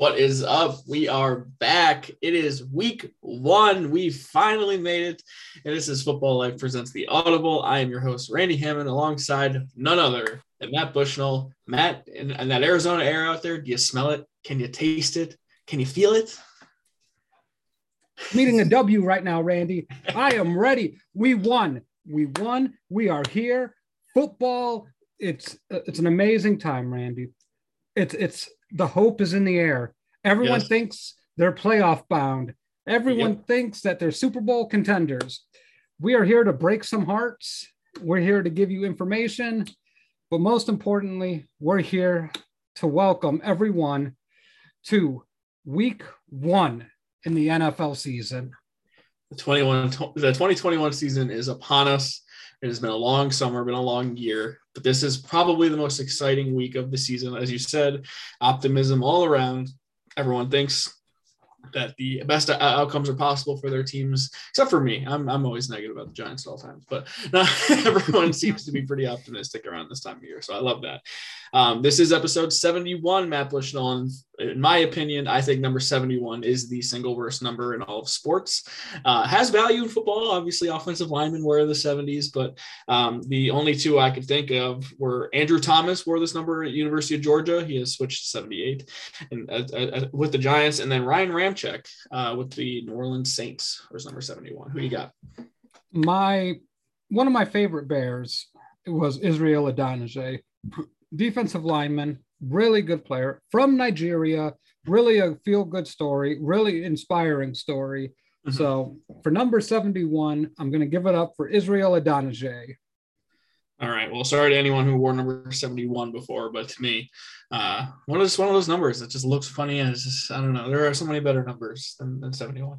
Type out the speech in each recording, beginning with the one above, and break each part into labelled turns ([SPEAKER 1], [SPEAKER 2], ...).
[SPEAKER 1] What is up? We are back. It is week one. We finally made it. And this is Football Life Presents the Audible. I am your host, Randy Hammond, alongside none other than Matt Bushnell. Matt, and, in that Arizona air out there, do you smell it? Can you taste it? Can you feel it?
[SPEAKER 2] Meeting a W right now, Randy. I am ready. We won. We won. We are here. Football. It's it's an amazing time, Randy. It's it's the hope is in the air. Everyone yes. thinks they're playoff bound. Everyone yep. thinks that they're Super Bowl contenders. We are here to break some hearts. We're here to give you information. But most importantly, we're here to welcome everyone to week one in the NFL season.
[SPEAKER 1] The 21 the 2021 season is upon us. It has been a long summer, been a long year, but this is probably the most exciting week of the season. As you said, optimism all around. Everyone thinks that the best outcomes are possible for their teams, except for me. I'm, I'm always negative about the Giants at all times, but not everyone seems to be pretty optimistic around this time of year. So I love that. Um, this is episode 71, Matt Bushnell. In my opinion, I think number 71 is the single worst number in all of sports. Uh, has value in football. Obviously, offensive linemen wear the 70s, but um, the only two I could think of were Andrew Thomas wore this number at University of Georgia. He has switched to 78 and, uh, uh, with the Giants. And then Ryan Ramczyk uh, with the New Orleans Saints was number 71. Who do you got?
[SPEAKER 2] My one of my favorite Bears was Israel Idonije defensive lineman, really good player from Nigeria, really a feel good story, really inspiring story. Mm-hmm. So for number 71, I'm going to give it up for Israel Idonije.
[SPEAKER 1] All right. Well, sorry to anyone who wore number 71 before, but to me, uh, one of those one of those numbers that just looks funny and it's just I don't know. There are so many better numbers than, than 71.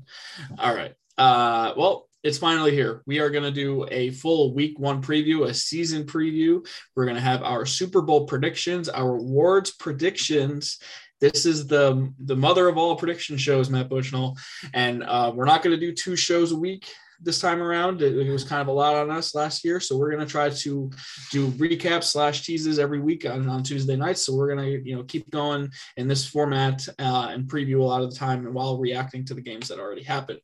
[SPEAKER 1] All right. Uh, well, it's finally here. We are going to do a full week one preview, a season preview. We're going to have our Super Bowl predictions, our awards predictions. This is the the mother of all prediction shows, Matt Bushnell, and uh, we're not going to do two shows a week this time around. It, it, was kind of a lot on us last year, so we're going to try to do recaps slash teases every week on, on Tuesday nights. So we're going to you know keep going in this format uh, and preview a lot of the time while reacting to the games that already happened.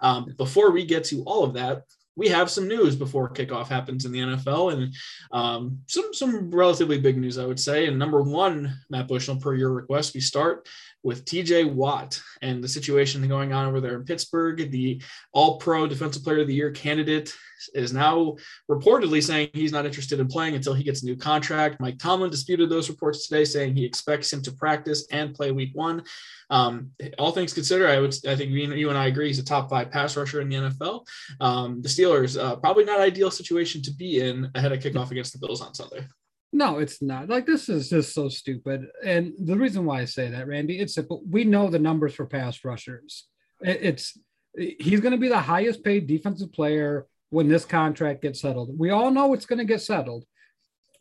[SPEAKER 1] Um, before we get to all of that, we have some news before kickoff happens in the NFL, and um, some some relatively big news, I would say. And number one, Matt Bushnell, per your request, we start with TJ Watt and the situation going on over there in Pittsburgh. The All Pro Defensive Player of the Year candidate is now reportedly saying he's not interested in playing until he gets a new contract. Mike Tomlin disputed those reports today, saying he expects him to practice and play Week One. Um, all things considered, I would I think you, and I agree he's a top five pass rusher in the NFL. Um, the Steelers uh, probably not ideal situation to be in ahead of kickoff against the Bills on Sunday.
[SPEAKER 2] No, it's not. Like this is just so stupid. And the reason why I say that, Randy, it's simple. We know the numbers for pass rushers. It's he's going to be the highest paid defensive player when this contract gets settled. We all know it's going to get settled.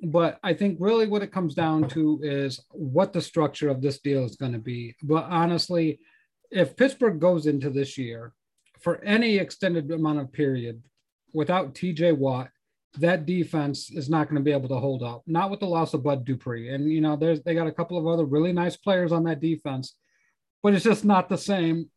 [SPEAKER 2] But I think really what it comes down to is what the structure of this deal is going to be. But honestly, if Pittsburgh goes into this year for any extended amount of period without TJ Watt, that defense is not going to be able to hold up. Not with the loss of Bud Dupree, and you know, there's they got a couple of other really nice players on that defense, but it's just not the same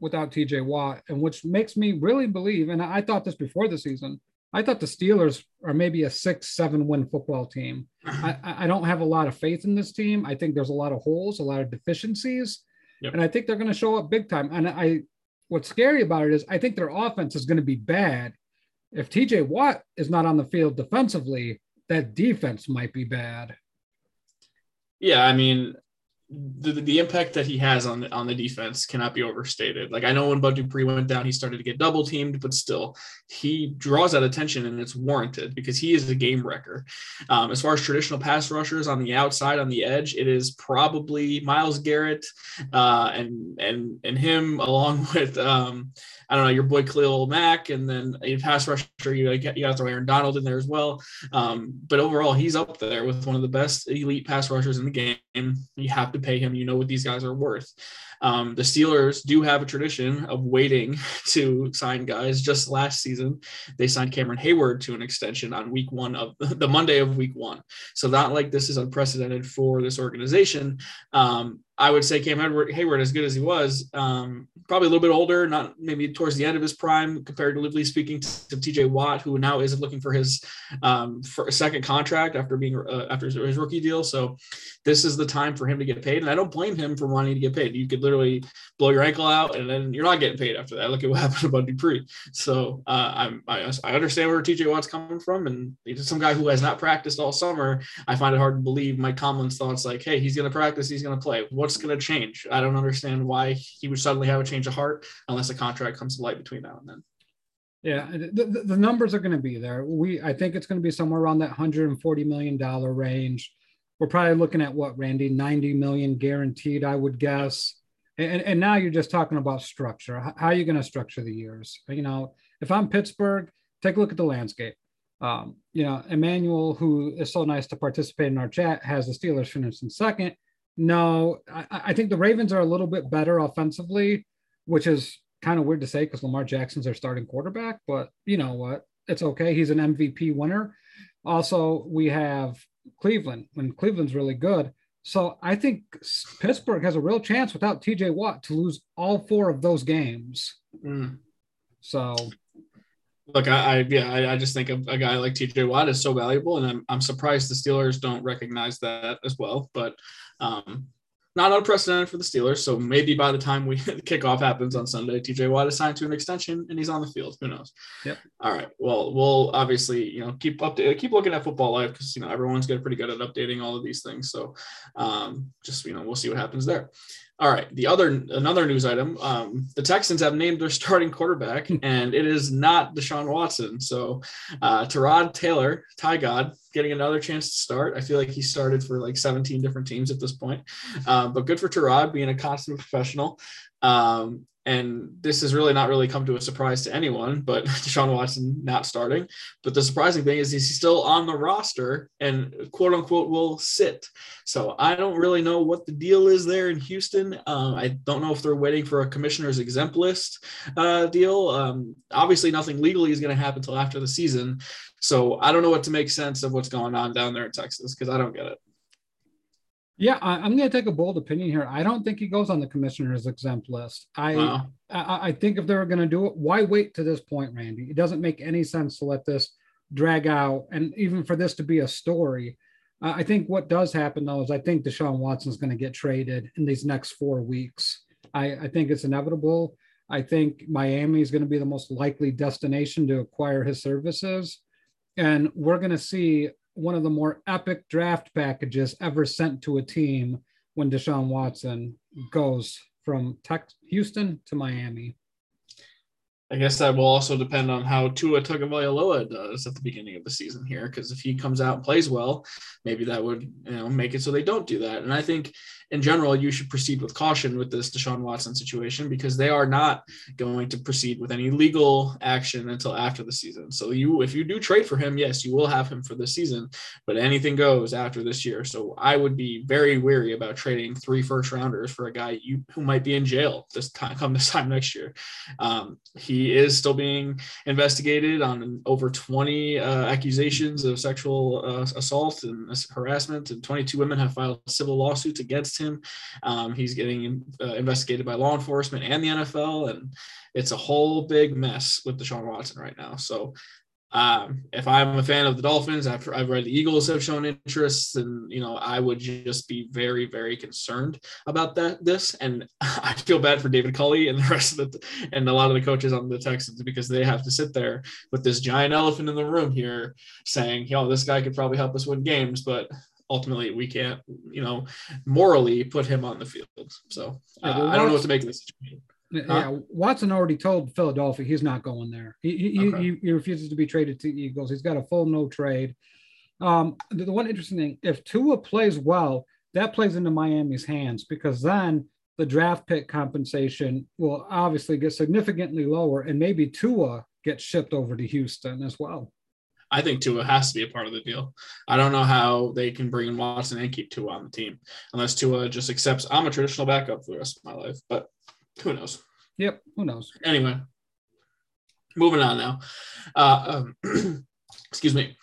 [SPEAKER 2] without TJ Watt, and which makes me really believe. And I thought this before the season. I thought the Steelers are maybe a six, seven win football team. I, I don't have a lot of faith in this team. I think there's a lot of holes, a lot of deficiencies, yep. and I think they're going to show up big time. And I, what's scary about it is I think their offense is going to be bad if TJ Watt is not on the field defensively, that defense might be bad.
[SPEAKER 1] Yeah, I mean, the, the impact that he has on the, on the defense cannot be overstated. Like I know when Bud Dupree went down, he started to get double teamed, but still he draws that attention and it's warranted because he is a game wrecker. Um, as far as traditional pass rushers on the outside, on the edge, it is probably Myles Garrett uh, and and and him along with um, I don't know your boy Khalil Mack, and then a pass rusher you, got to throw Aaron Donald in there as well. Um, but overall, he's up there with one of the best elite pass rushers in the game. You have to to pay him. You know what these guys are worth. Um, the Steelers do have a tradition of waiting to sign guys. Just last season, they signed Cameron Heyward to an extension on week one of the Monday of week one. So not like this is unprecedented for this organization. Um, I would say Cam Edward, Heyward, as good as he was, um, probably a little bit older, not maybe towards the end of his prime, comparatively speaking to, TJ Watt, who now is looking for his um, for a second contract after being uh, after his rookie deal. So this is the time for him to get paid, and I don't blame him for wanting to get paid. You could literally blow your ankle out, and then you're not getting paid after that. Look at what happened to Bud Dupree. So uh, I, I understand where TJ Watt's coming from, and some guy who has not practiced all summer. I find it hard to believe Mike Tomlin's thoughts like, hey, he's going to practice, he's going to play. What what's going to change? I don't understand why he would suddenly have a change of heart unless a contract comes to light between now and then.
[SPEAKER 2] Yeah, the, the numbers are going to be there. We I think it's going to be somewhere around that 140 million dollar range. We're probably looking at what Randy 90 million guaranteed, I would guess. And, and now you're just talking about structure. How are you going to structure the years? You know, if I'm Pittsburgh, take a look at the landscape. Um, you know, Emmanuel, who is so nice to participate in our chat, has the Steelers finished in second. No, I, I think the Ravens are a little bit better offensively, which is kind of weird to say because Lamar Jackson's their starting quarterback, but you know what? It's okay. He's an MVP winner. Also, we have Cleveland when Cleveland's really good. So I think Pittsburgh has a real chance without TJ Watt to lose all four of those games. Mm. So
[SPEAKER 1] look, I, I yeah, I, I, just think a, a, guy like TJ Watt is so valuable, and I'm I'm surprised the Steelers don't recognize that as well. But um, not unprecedented for the Steelers. So maybe by the time we the kickoff happens on Sunday, TJ Watt is signed to an extension and he's on the field. Who knows?
[SPEAKER 2] Yep.
[SPEAKER 1] All right. Well, we'll obviously you know keep up to keep looking at football life because you know everyone's getting pretty good at updating all of these things. So um, just you know we'll see what happens there. All right. The other another news item: um, the Texans have named their starting quarterback, and it is not Deshaun Watson. So, uh, Tyrod Taylor, Ty God, getting another chance to start. I feel like he started for like 17 different teams at this point, uh, but good for Tyrod being a constant professional. Um, and this has really not really come to a surprise to anyone, but Deshaun Watson not starting. But the surprising thing is he's still on the roster and quote unquote will sit. So I don't really know what the deal is there in Houston. Um, I don't know if they're waiting for a commissioner's exempt list uh, deal. Um, obviously, nothing legally is going to happen until after the season. So I don't know what to make sense of what's going on down there in Texas because I don't get it.
[SPEAKER 2] Yeah, I, am going to take a bold opinion here. I don't think he goes on the commissioner's exempt list. I wow. I, I, think if they're going to do it, why wait to this point, Randy? It doesn't make any sense to let this drag out, and even for this to be a story. Uh, I think what does happen though is I think Deshaun Watson's going to get traded in these next four weeks. I, I think it's inevitable. I think Miami is going to be the most likely destination to acquire his services, and we're going to see one of the more epic draft packages ever sent to a team when Deshaun Watson goes from Houston to Miami.
[SPEAKER 1] I guess that will also depend on how Tua Tagovailoa does at the beginning of the season here, because if he comes out and plays well, maybe that would you know make it so they don't do that. And I think in general, you should proceed with caution with this Deshaun Watson situation because they are not going to proceed with any legal action until after the season. So you, if you do trade for him, yes, you will have him for the season, but anything goes after this year. So I would be very wary about trading three first rounders for a guy you who might be in jail this time come this time next year. Um, he is still being investigated on over 20 uh, accusations of sexual uh, assault and harassment, and 22 women have filed civil lawsuits against him. Um, he's getting uh, investigated by law enforcement and the NFL, and it's a whole big mess with Deshaun Watson right now. So um, if I'm a fan of the Dolphins, after I've read the Eagles have shown interest, and you know, I would just be very, very concerned about that. This, and I feel bad for David Culley and the rest of the and a lot of the coaches on the Texans because they have to sit there with this giant elephant in the room here, saying, "Yo, this guy could probably help us win games," but ultimately we can't, you know, morally put him on the field. So uh, yeah, I don't know what to make of this situation.
[SPEAKER 2] Yeah. Watson already told Philadelphia he's not going there. He he, okay. he, he, refuses to be traded to Eagles. He's got a full no trade. Um, the, the, one interesting thing, if Tua plays well, that plays into Miami's hands because then the draft pick compensation will obviously get significantly lower, and maybe Tua gets shipped over to Houston as well.
[SPEAKER 1] I think Tua has to be a part of the deal. I don't know how they can bring in Watson and keep Tua on the team unless Tua just accepts I'm a traditional backup for the rest of my life. But who knows?
[SPEAKER 2] Yep, who knows?
[SPEAKER 1] Anyway, moving on now. Uh, um, excuse me,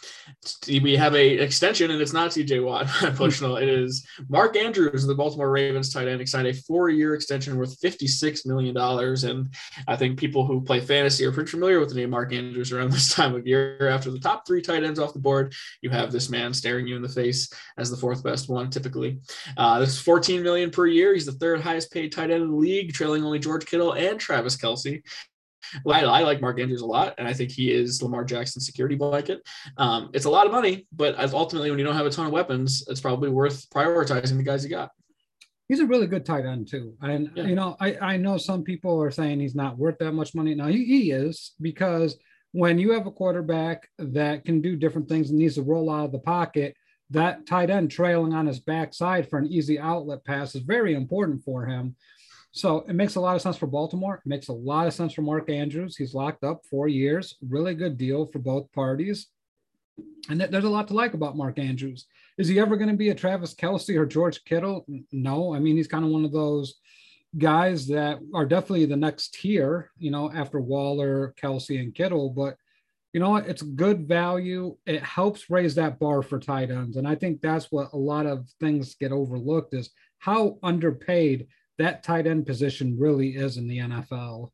[SPEAKER 1] we have a extension, and it's not TJ Watt. Unfortunately, it is Mark Andrews, the Baltimore Ravens tight end, signed a four-year extension worth fifty-six million dollars. And I think people who play fantasy are pretty familiar with the name Mark Andrews around this time of year. After the top three tight ends off the board, you have this man staring you in the face as the fourth best one, typically. Uh, this is fourteen million per year. He's the third highest paid tight end in the league, trailing only George Kittle and Travis Kelce. I, I, like Mark Andrews a lot, and I think he is Lamar Jackson's security blanket. Um, it's a lot of money, but ultimately, when you don't have a ton of weapons, it's probably worth prioritizing the guys you got.
[SPEAKER 2] He's a really good tight end too, and yeah. you know, I, I know some people are saying he's not worth that much money. Now he, he is because when you have a quarterback that can do different things and needs to roll out of the pocket, that tight end trailing on his backside for an easy outlet pass is very important for him. So it makes a lot of sense for Baltimore. It makes a lot of sense for Mark Andrews. He's locked up four years. Really good deal for both parties. And there's a lot to like about Mark Andrews. Is he ever going to be a Travis Kelce or George Kittle? No. I mean, he's kind of one of those guys that are definitely the next tier, you know, after Waller, Kelce, and Kittle. But you know what? It's good value. It helps raise that bar for tight ends. And I think that's what a lot of things get overlooked is how underpaid that tight end position really is in the NFL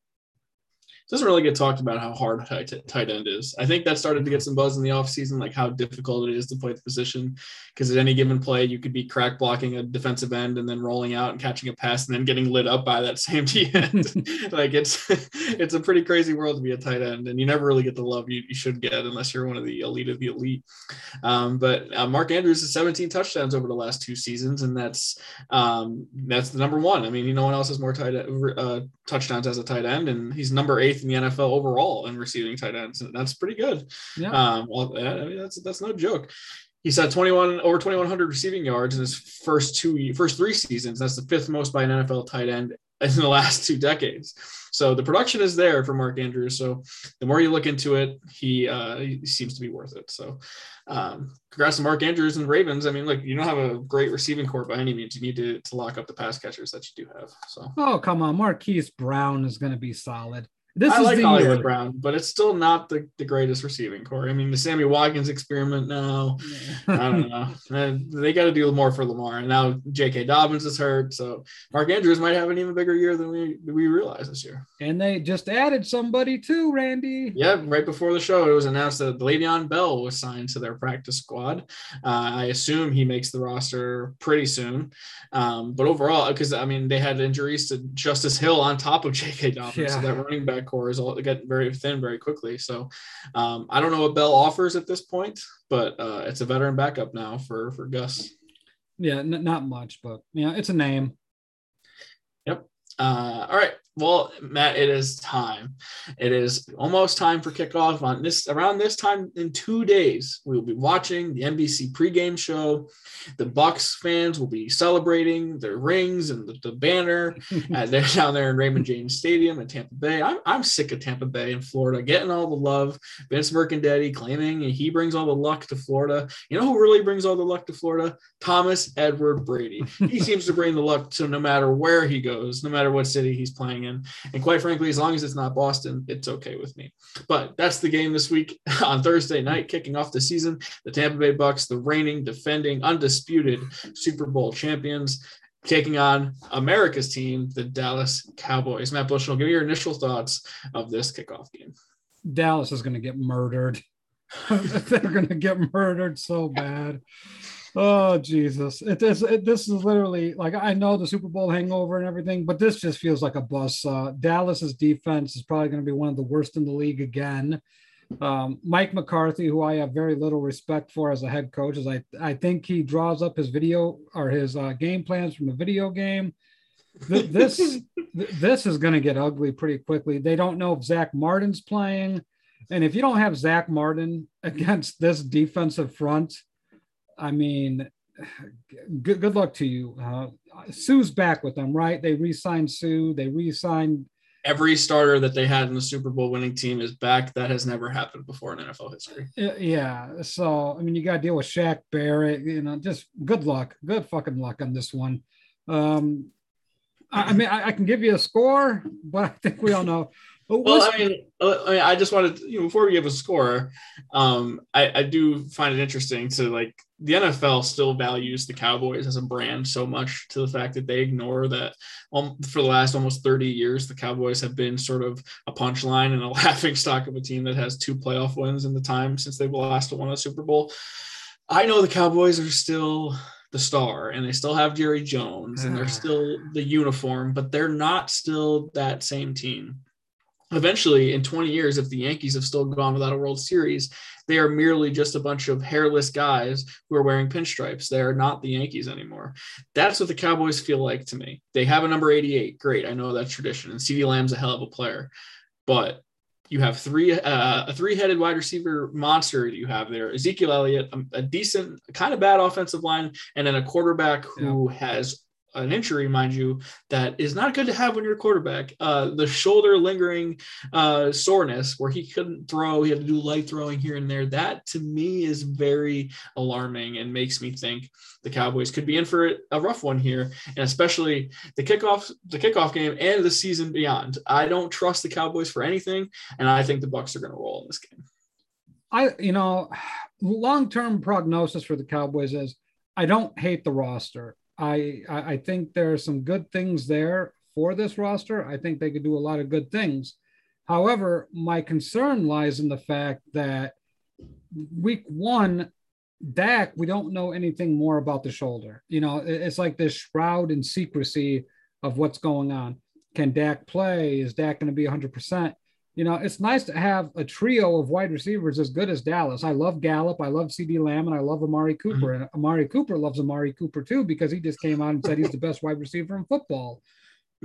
[SPEAKER 1] doesn't really get talked about how hard tight, tight end is. I think that started to get some buzz in the offseason, like how difficult it is to play the position. Because at any given play, you could be crack blocking a defensive end and then rolling out and catching a pass and then getting lit up by that same T end. like it's it's a pretty crazy world to be a tight end, and you never really get the love you, you should get unless you're one of the elite of the elite. Um, but uh, Mark Andrews has 17 touchdowns over the last two seasons, and that's um, that's the number one. I mean, no one else has more tight uh, touchdowns as a tight end, and he's number eight eighth in the NFL overall in receiving tight ends. And that's pretty good. Yeah. Um, well, I mean, that's that's no joke. He's had 21 over 2100 receiving yards in his first two first three seasons. That's the fifth most by an NFL tight end in the last two decades. So the production is there for Mark Andrews. So the more you look into it, he uh, he seems to be worth it. So um, congrats to Mark Andrews and Ravens. I mean, look, you don't have a great receiving corps by any means. You need to, to lock up the pass catchers that you do have. So
[SPEAKER 2] oh come on, Marquise Brown is going to be solid. This
[SPEAKER 1] I
[SPEAKER 2] is
[SPEAKER 1] like Hollywood year. Brown, but it's still not the, the greatest receiving core. I mean, the Sammy Watkins experiment now, I don't know. And they got to do more for Lamar. And now J.K. Dobbins is hurt. So Mark Andrews might have an even bigger year than we, we realize this year.
[SPEAKER 2] And they just added somebody too, Randy.
[SPEAKER 1] Yeah, right before the show, it was announced that Le'Veon Bell was signed to their practice squad. Uh, I assume he makes the roster pretty soon. Um, but overall, because I mean, they had injuries to Justice Hill on top of J.K. Dobbins. Yeah. So that running back core is all get very thin very quickly. So um, I don't know what Bell offers at this point, but uh, it's a veteran backup now for for Gus.
[SPEAKER 2] Yeah, n- not much, but yeah, it's a name.
[SPEAKER 1] Yep. Uh, all right. Well, Matt, it is time. It is almost time for kickoff on this around this time in two days. We will be watching the NBC pregame show. The Bucs fans will be celebrating their rings and the, the banner. uh, they're down there in Raymond James Stadium in Tampa Bay. I'm, I'm sick of Tampa Bay in Florida, getting all the love. Vince Mercandetti claiming he brings all the luck to Florida. You know who really brings all the luck to Florida? Thomas Edward Brady. He seems to bring the luck to no matter where he goes, no matter what city he's playing And quite frankly, as long as it's not Boston, it's okay with me. But that's the game this week on Thursday night, kicking off the season. The Tampa Bay Bucs, the reigning, defending, undisputed Super Bowl champions, taking on America's team, the Dallas Cowboys. Matt Bushnell, give me your initial thoughts of this kickoff game.
[SPEAKER 2] Dallas is going to get murdered. They're going to get murdered so bad. Oh Jesus! It is. It, this is literally like I know the Super Bowl hangover and everything, but this just feels like a bus. Uh, Dallas's defense is probably going to be one of the worst in the league again. Um, Mike McCarthy, who I have very little respect for as a head coach, is I I think he draws up his video or his uh, game plans from a video game. this this is going to get ugly pretty quickly. They don't know if Zach Martin's playing, and if you don't have Zach Martin against this defensive front I mean, good good luck to you. Uh, Suh's back with them, right? They re-signed Suh. They re-signed
[SPEAKER 1] every starter that they had in the Super Bowl winning team is back. That has never happened before in NFL history.
[SPEAKER 2] Yeah. So, I mean, you got to deal with Shaq Barrett, you know, just good luck, good fucking luck on this one. Um, I, I mean, I, I, can give you a score, but I think we all know
[SPEAKER 1] well, I mean, uh, I mean, I just wanted to, you know, before we give a score, um, I, I do find it interesting to like the NFL still values the Cowboys as a brand so much to the fact that they ignore that um, for the last almost 30 years, the Cowboys have been sort of a punchline and a laughing stock of a team that has two playoff wins in the time since they've last won a Super Bowl. I know the Cowboys are still the star and they still have Jerry Jones and they're still the uniform, but they're not still that same team eventually in 20 years if the yankees have still gone without a world series they are merely just a bunch of hairless guys who are wearing pinstripes. They are not the yankees anymore. That's what the cowboys feel like to me. They have a number 88 great i know that's tradition and CeeDee Lamb's a hell of a player. But you have three uh, a three-headed wide receiver monster you have there. Ezekiel elliott a, a decent kind of bad offensive line and then a quarterback who yeah. has an injury, mind you, that is not good to have when you're a quarterback. Uh, the shoulder lingering uh, soreness where he couldn't throw, he had to do light throwing here and there. That to me is very alarming and makes me think the Cowboys could be in for a rough one here, and especially the kickoff, the kickoff game, and the season beyond. I don't trust the Cowboys for anything, and I think the Bucs are going to roll in this game.
[SPEAKER 2] I, you know, long term prognosis for the Cowboys is I don't hate the roster. I, I think there are some good things there for this roster. I think they could do a lot of good things. However, my concern lies in the fact that week one, Dak, we don't know anything more about the shoulder. You know, it's like this shroud in secrecy of what's going on. Can Dak play? Is Dak going to be 100%? You know, it's nice to have a trio of wide receivers as good as Dallas. I love Gallup, I love CeeDee Lamb, and I love Amari mm-hmm. Cooper. Mm-hmm. And Amari Cooper loves Amari Cooper too because he just came out and said he's the best wide receiver in football.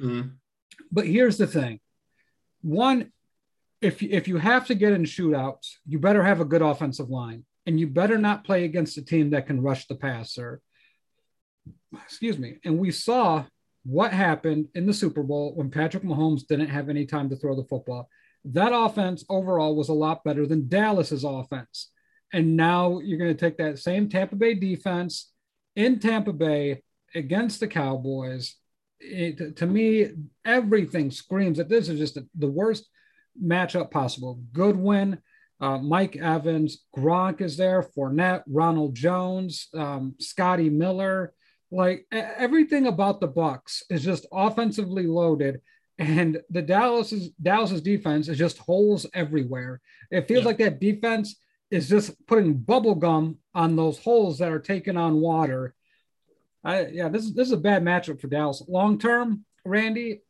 [SPEAKER 2] Mm-hmm. But here's the thing: one, if if you have to get in shootouts, you better have a good offensive line, and you better not play against a team that can rush the passer. Excuse me. And we saw what happened in the Super Bowl when Patrick Mahomes didn't have any time to throw the football that offense overall was a lot better than Dallas's offense. And now you're going to take that same Tampa Bay defense in Tampa Bay against the Cowboys. It, to me, everything screams that this is just the worst matchup possible. Godwin, uh, Mike Evans, Gronk is there, Fournette, Ronald Jones, um, Scotty Miller. Like everything about the Bucs is just offensively loaded and the Dallas's Dallas's defense is just holes everywhere. It feels yeah. like that defense is just putting bubble gum on those holes that are taking on water. I, yeah, this is this is a bad matchup for Dallas. Long term, Randy,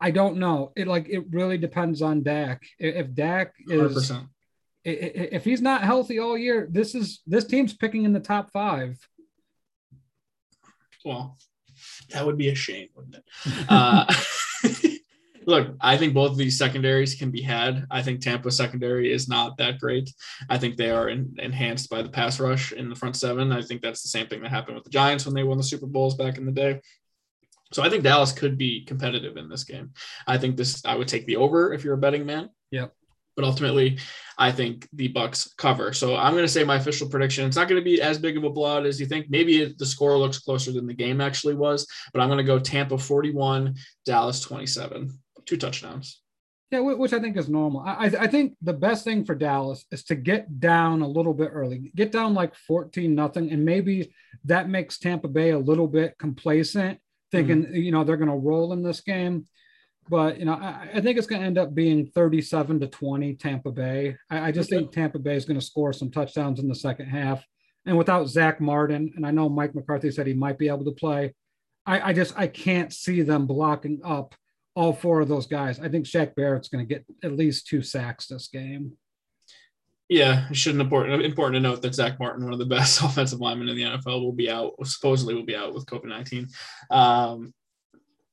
[SPEAKER 2] I don't know. It like it really depends on Dak. If Dak is 100%. if he's not healthy all year, this is this team's picking in the top five.
[SPEAKER 1] Well, that would be a shame, wouldn't it? Uh, look, I think both of these secondaries can be had. I think Tampa secondary is not that great. I think they are in, enhanced by the pass rush in the front seven. I think that's the same thing that happened with the Giants when they won the Super Bowls back in the day. So I think Dallas could be competitive in this game. I think this I would take the over if you're a betting man.
[SPEAKER 2] Yep.
[SPEAKER 1] But ultimately, I think the Bucs cover. So I'm going to say my official prediction. It's not going to be as big of a blowout as you think. Maybe the score looks closer than the game actually was, but I'm going to go Tampa 41, Dallas 27 two touchdowns.
[SPEAKER 2] Yeah, which I think is normal. I, I think the best thing for Dallas is to get down a little bit early, get down like 14 nothing, and maybe that makes Tampa Bay a little bit complacent, thinking, mm-hmm. you know, they're going to roll in this game. But, you know, I, I think it's going to end up being 37 to 20 Tampa Bay. I, I just okay. think Tampa Bay is going to score some touchdowns in the second half. And without Zach Martin, and I know Mike McCarthy said he might be able to play, I, I just I can't see them blocking up all four of those guys. I think Shaq Barrett's going to get at least two sacks this game.
[SPEAKER 1] Yeah, it shouldn't important important to note that Zach Martin, one of the best offensive linemen in the NFL, will be out. Supposedly, will be out with COVID nineteen. Um,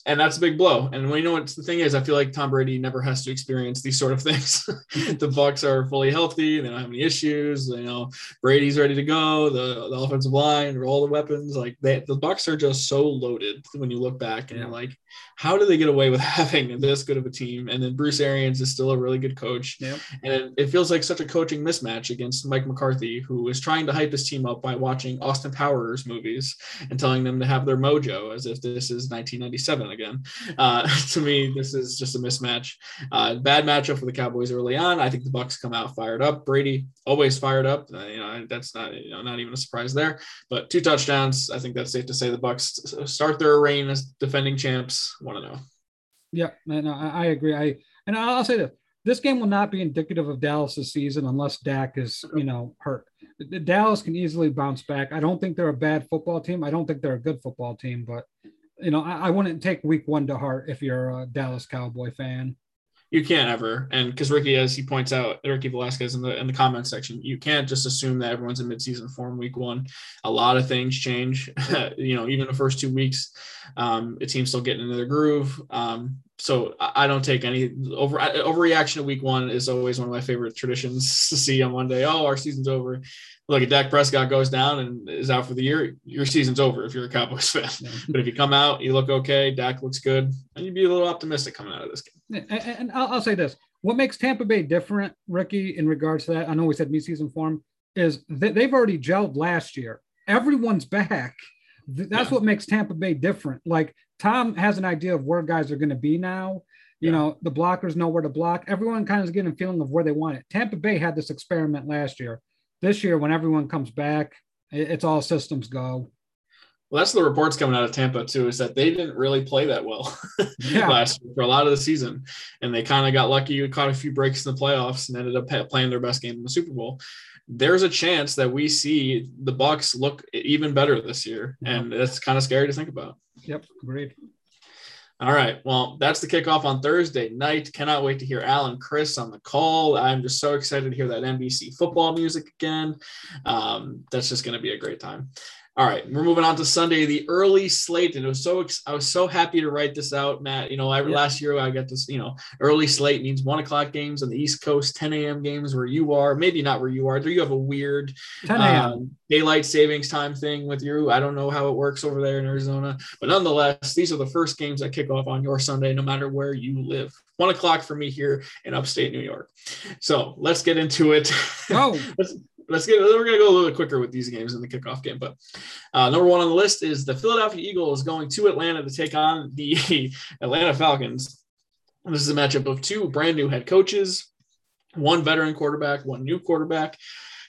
[SPEAKER 1] and that's a big blow. And we know what the thing is. I feel like Tom Brady never has to experience these sort of things. the Bucs are fully healthy; they don't have any issues. You know, Brady's ready to go. The, the offensive line, all the weapons, like they, the Bucs are just so loaded. When you look back and yeah. you're like, how do they get away with having this good of a team? And then Bruce Arians is still a really good coach.
[SPEAKER 2] Yep.
[SPEAKER 1] And it feels like such a coaching mismatch against Mike McCarthy, who is trying to hype his team up by watching Austin Powers movies and telling them to have their mojo as if this is 1997 again. Uh, to me, this is just a mismatch. Uh, bad matchup for the Cowboys early on. I think the Bucs come out fired up. Brady always fired up. Uh, you know that's not you know not even a surprise there. But two touchdowns. I think that's safe to say the Bucs start their reign as defending champs. One to know.
[SPEAKER 2] Yeah, no, I, I agree. I and I'll say this: this game will not be indicative of Dallas's season unless Dak is you know hurt. Dallas can easily bounce back. I don't think they're a bad football team. I don't think they're a good football team, but you know, I, I wouldn't take week one to heart if you're a Dallas Cowboy fan.
[SPEAKER 1] You can't ever, and because Ricky, as he points out, Ricky Velasquez in the in the comment section, you can't just assume that everyone's in midseason form week one. A lot of things change. you know, even the first two weeks, um, a team's still getting into their groove. Um, so I don't take any over overreaction to week one is always one of my favorite traditions to see on Monday. Oh, our season's over look, if Dak Prescott goes down and is out for the year, your season's over if you're a Cowboys fan. Yeah. But if you come out, you look okay, Dak looks good, and you'd be a little optimistic coming out of this game.
[SPEAKER 2] And, and I'll, I'll, say this: what makes Tampa Bay different, Ricky, in regards to that? I know we said mid-season form is they, they've already gelled last year. Everyone's back. That's yeah. what makes Tampa Bay different. Like Tom has an idea of where guys are going to be now. You yeah. know, the blockers know where to block. Everyone kind of getting a feeling of where they want it. Tampa Bay had this experiment last year this year, when everyone comes back, it's all systems go.
[SPEAKER 1] Well, that's the reports coming out of Tampa too, is that they didn't really play that well yeah. last year for a lot of the season, and they kind of got lucky, caught a few breaks in the playoffs, and ended up playing their best game in the Super Bowl. There's a chance that we see the Bucs look even better this year, and it's kind of scary to think about.
[SPEAKER 2] Yep, agreed.
[SPEAKER 1] All right. Well, that's the kickoff on Thursday night. Cannot wait to hear Al and Cris on the call. I'm just so excited to hear that NBC football music again. Um, that's just going to be a great time. All right, we're moving on to Sunday, the early slate, and it was so I was so happy to write this out, Matt. You know, every yeah. last year I got this. You know, early slate means one o'clock games on the East Coast, 10 a.m. games where you are. Maybe not where you are. Do you have a weird 10 a.m. Um, daylight savings time thing with you? I don't know how it works over there in Arizona, but nonetheless, these are the first games that kick off on your Sunday, no matter where you live. One o'clock for me here in upstate New York. So let's get into it.
[SPEAKER 2] Oh,
[SPEAKER 1] let's get we're to go a little quicker with these games in the kickoff game. But uh, number one on the list is the Philadelphia Eagles going to Atlanta to take on the Atlanta Falcons. This is a matchup of two brand new head coaches, one veteran quarterback, one new quarterback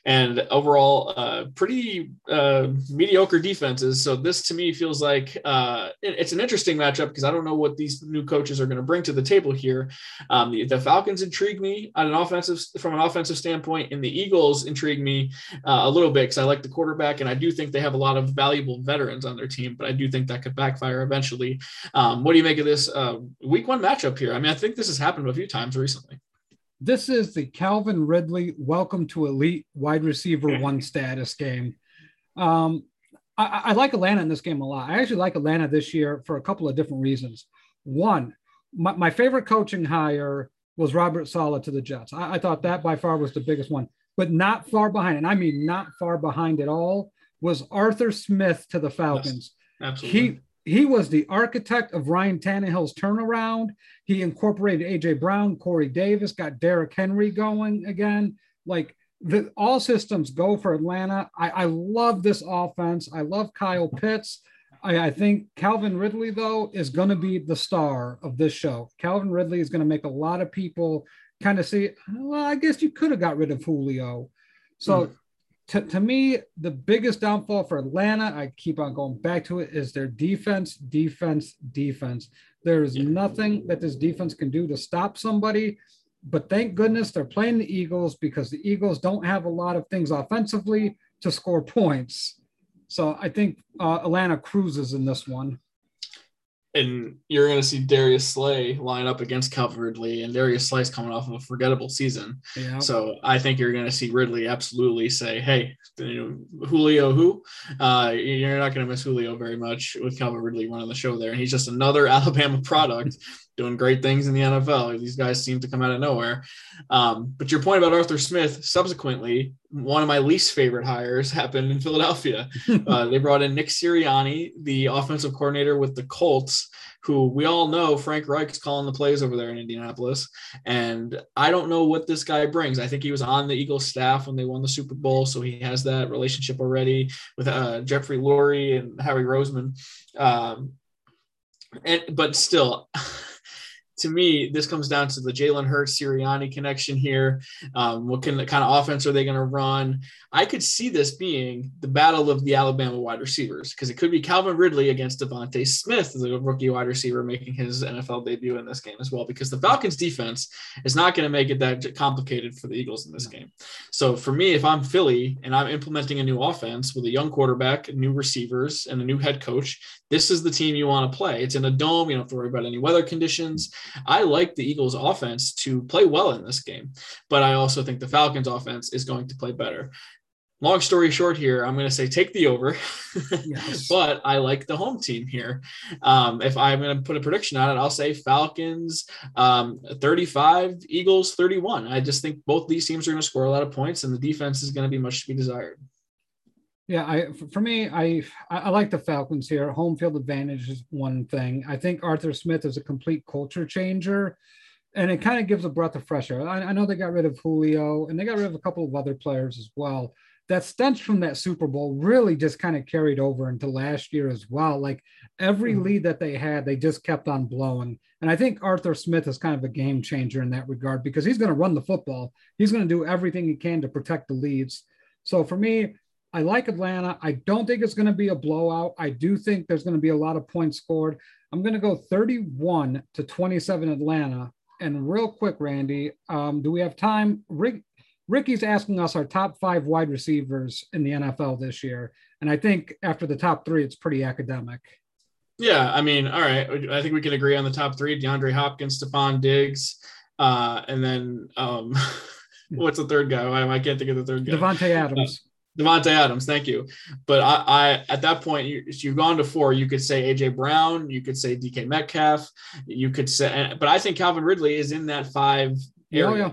[SPEAKER 1] and overall uh, pretty uh, mediocre defenses. So this to me feels like uh, it's an interesting matchup because I don't know what these new coaches are going to bring to the table here. Um, the, the, Falcons intrigue me on an offensive from an offensive standpoint, and the Eagles intrigue me uh, a little bit because I like the quarterback and I do think they have a lot of valuable veterans on their team, but I do think that could backfire eventually. Um, what do you make of this uh, week one matchup here? I mean, I think this has happened a few times recently.
[SPEAKER 2] This is the Calvin Ridley Welcome to Elite Wide Receiver One status game. Um, I, I, like Atlanta in this game a lot. I actually like Atlanta this year for a couple of different reasons. One, my, my favorite coaching hire was Robert Saleh to the Jets. I, I, thought that by far was the biggest one, but not far behind, and I mean not far behind at all, was Arthur Smith to the Falcons.
[SPEAKER 1] Yes, absolutely.
[SPEAKER 2] He he was the architect of Ryan Tannehill's turnaround. He incorporated AJ Brown, Corey Davis, got Derrick Henry going again. Like the all systems go for Atlanta. I, I love this offense. I love Kyle Pitts. I, I think Calvin Ridley, though, is going to be the star of this show. Calvin Ridley is going to make a lot of people kind of see, well, I guess you could have got rid of Julio. So mm to, to me, the biggest downfall for Atlanta, I keep on going back to it, is their defense, defense, defense. There is nothing that this defense can do to stop somebody. But thank goodness they're playing the Eagles because the Eagles don't have a lot of things offensively to score points. So I think uh, Atlanta cruises in this one.
[SPEAKER 1] And you're going to see Darius Slay line up against Calvin Ridley, and Darius Slay's coming off of a forgettable season. Yeah. So I think you're going to see Ridley absolutely say, "Hey, you know, Julio, who? Uh, you're not going to miss Julio very much with Calvin Ridley running the show there, and he's just another Alabama product doing great things in the NFL. These guys seem to come out of nowhere. Um, but your point about Arthur Smith, subsequently, one of my least favorite hires happened in Philadelphia. uh, they brought in Nick Sirianni, the offensive coordinator with the Colts, who we all know Frank Reich's calling the plays over there in Indianapolis. And I don't know what this guy brings. I think he was on the Eagles staff when they won the Super Bowl. So he has that relationship already with uh, Jeffrey Lurie and Howie Roseman. Um, and, but still, to me, this comes down to the Jalen Hurts Sirianni connection here. Um, what kind of, kind of offense are they going to run? I could see this being the battle of the Alabama wide receivers because it could be Calvin Ridley against DeVonta Smith, the rookie wide receiver, making his NFL debut in this game as well. Because the Falcons' defense is not going to make it that complicated for the Eagles in this game. So for me, if I'm Philly and I'm implementing a new offense with a young quarterback, new receivers, and a new head coach, this is the team you want to play. It's in a dome. You don't have to worry about any weather conditions. I like the Eagles offense to play well in this game, but I also think the Falcons offense is going to play better. Long story short, here, I'm going to say take the over, yes. but I like the home team here. Um, if I'm going to put a prediction on it, I'll say Falcons um, 35, Eagles 31. I just think both these teams are going to score a lot of points, and the defense is going to be much to be desired.
[SPEAKER 2] Yeah, I for me, I I like the Falcons here. Home field advantage is one thing. I think Arthur Smith is a complete culture changer, and it kind of gives a breath of fresh air. I, I know they got rid of Julio, and they got rid of a couple of other players as well. That stench from that Super Bowl really just kind of carried over into last year as well. Like every mm-hmm. lead that they had, they just kept on blowing. And I think Arthur Smith is kind of a game changer in that regard because he's going to run the football. He's going to do everything he can to protect the leads. So for me, I like Atlanta. I don't think it's going to be a blowout. I do think there's going to be a lot of points scored. I'm going to go 31 to 27 Atlanta. And real quick, Randy, um, do we have time? Rick, Ricky's asking us our top five wide receivers in the NFL this year. And I think after the top three, it's pretty academic.
[SPEAKER 1] Yeah, I mean, all right. I think we can agree on the top three: DeAndre Hopkins, Stefon Diggs, uh, and then um, what's the third guy? I, I can't think of the third guy.
[SPEAKER 2] Davante Adams.
[SPEAKER 1] Uh, Davante Adams, thank you. But I, I at that point, you, you've gone to four. You could say AJ Brown, you could say DK Metcalf, you could say, but I think Calvin Ridley is in that five area. Oh, yeah.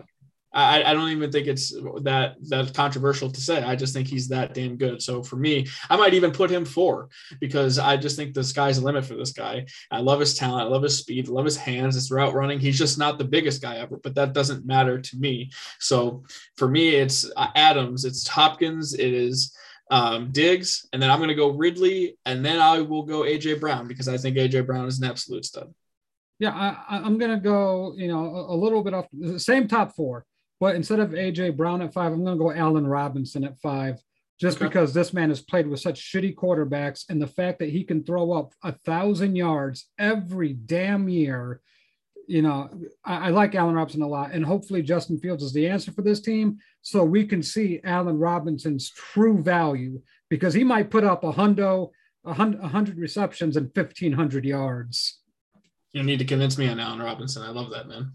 [SPEAKER 1] I, I don't even think it's that that controversial to say. I just think he's that damn good. So for me, I might even put him four because I just think the sky's the limit for this guy. I love his talent, I love his speed, I love his hands, his route running. He's just not the biggest guy ever, but that doesn't matter to me. So for me, it's uh, Adams, it's Hopkins, it is um, Diggs, and then I'm going to go Ridley, and then I will go AJ Brown because I think AJ Brown is an absolute stud.
[SPEAKER 2] Yeah, I, am going to go, you know, a, a little bit off the same top four. But instead of AJ Brown at five, I'm going to go Allen Robinson at five, just okay. because this man has played with such shitty quarterbacks, and the fact that he can throw up a thousand yards every damn year. You know, I, I, like Allen Robinson a lot, and hopefully Justin Fields is the answer for this team, so we can see Allen Robinson's true value because he might put up a hundo, a hundred receptions and fifteen hundred yards.
[SPEAKER 1] You need to convince me on Allen Robinson. I love that man.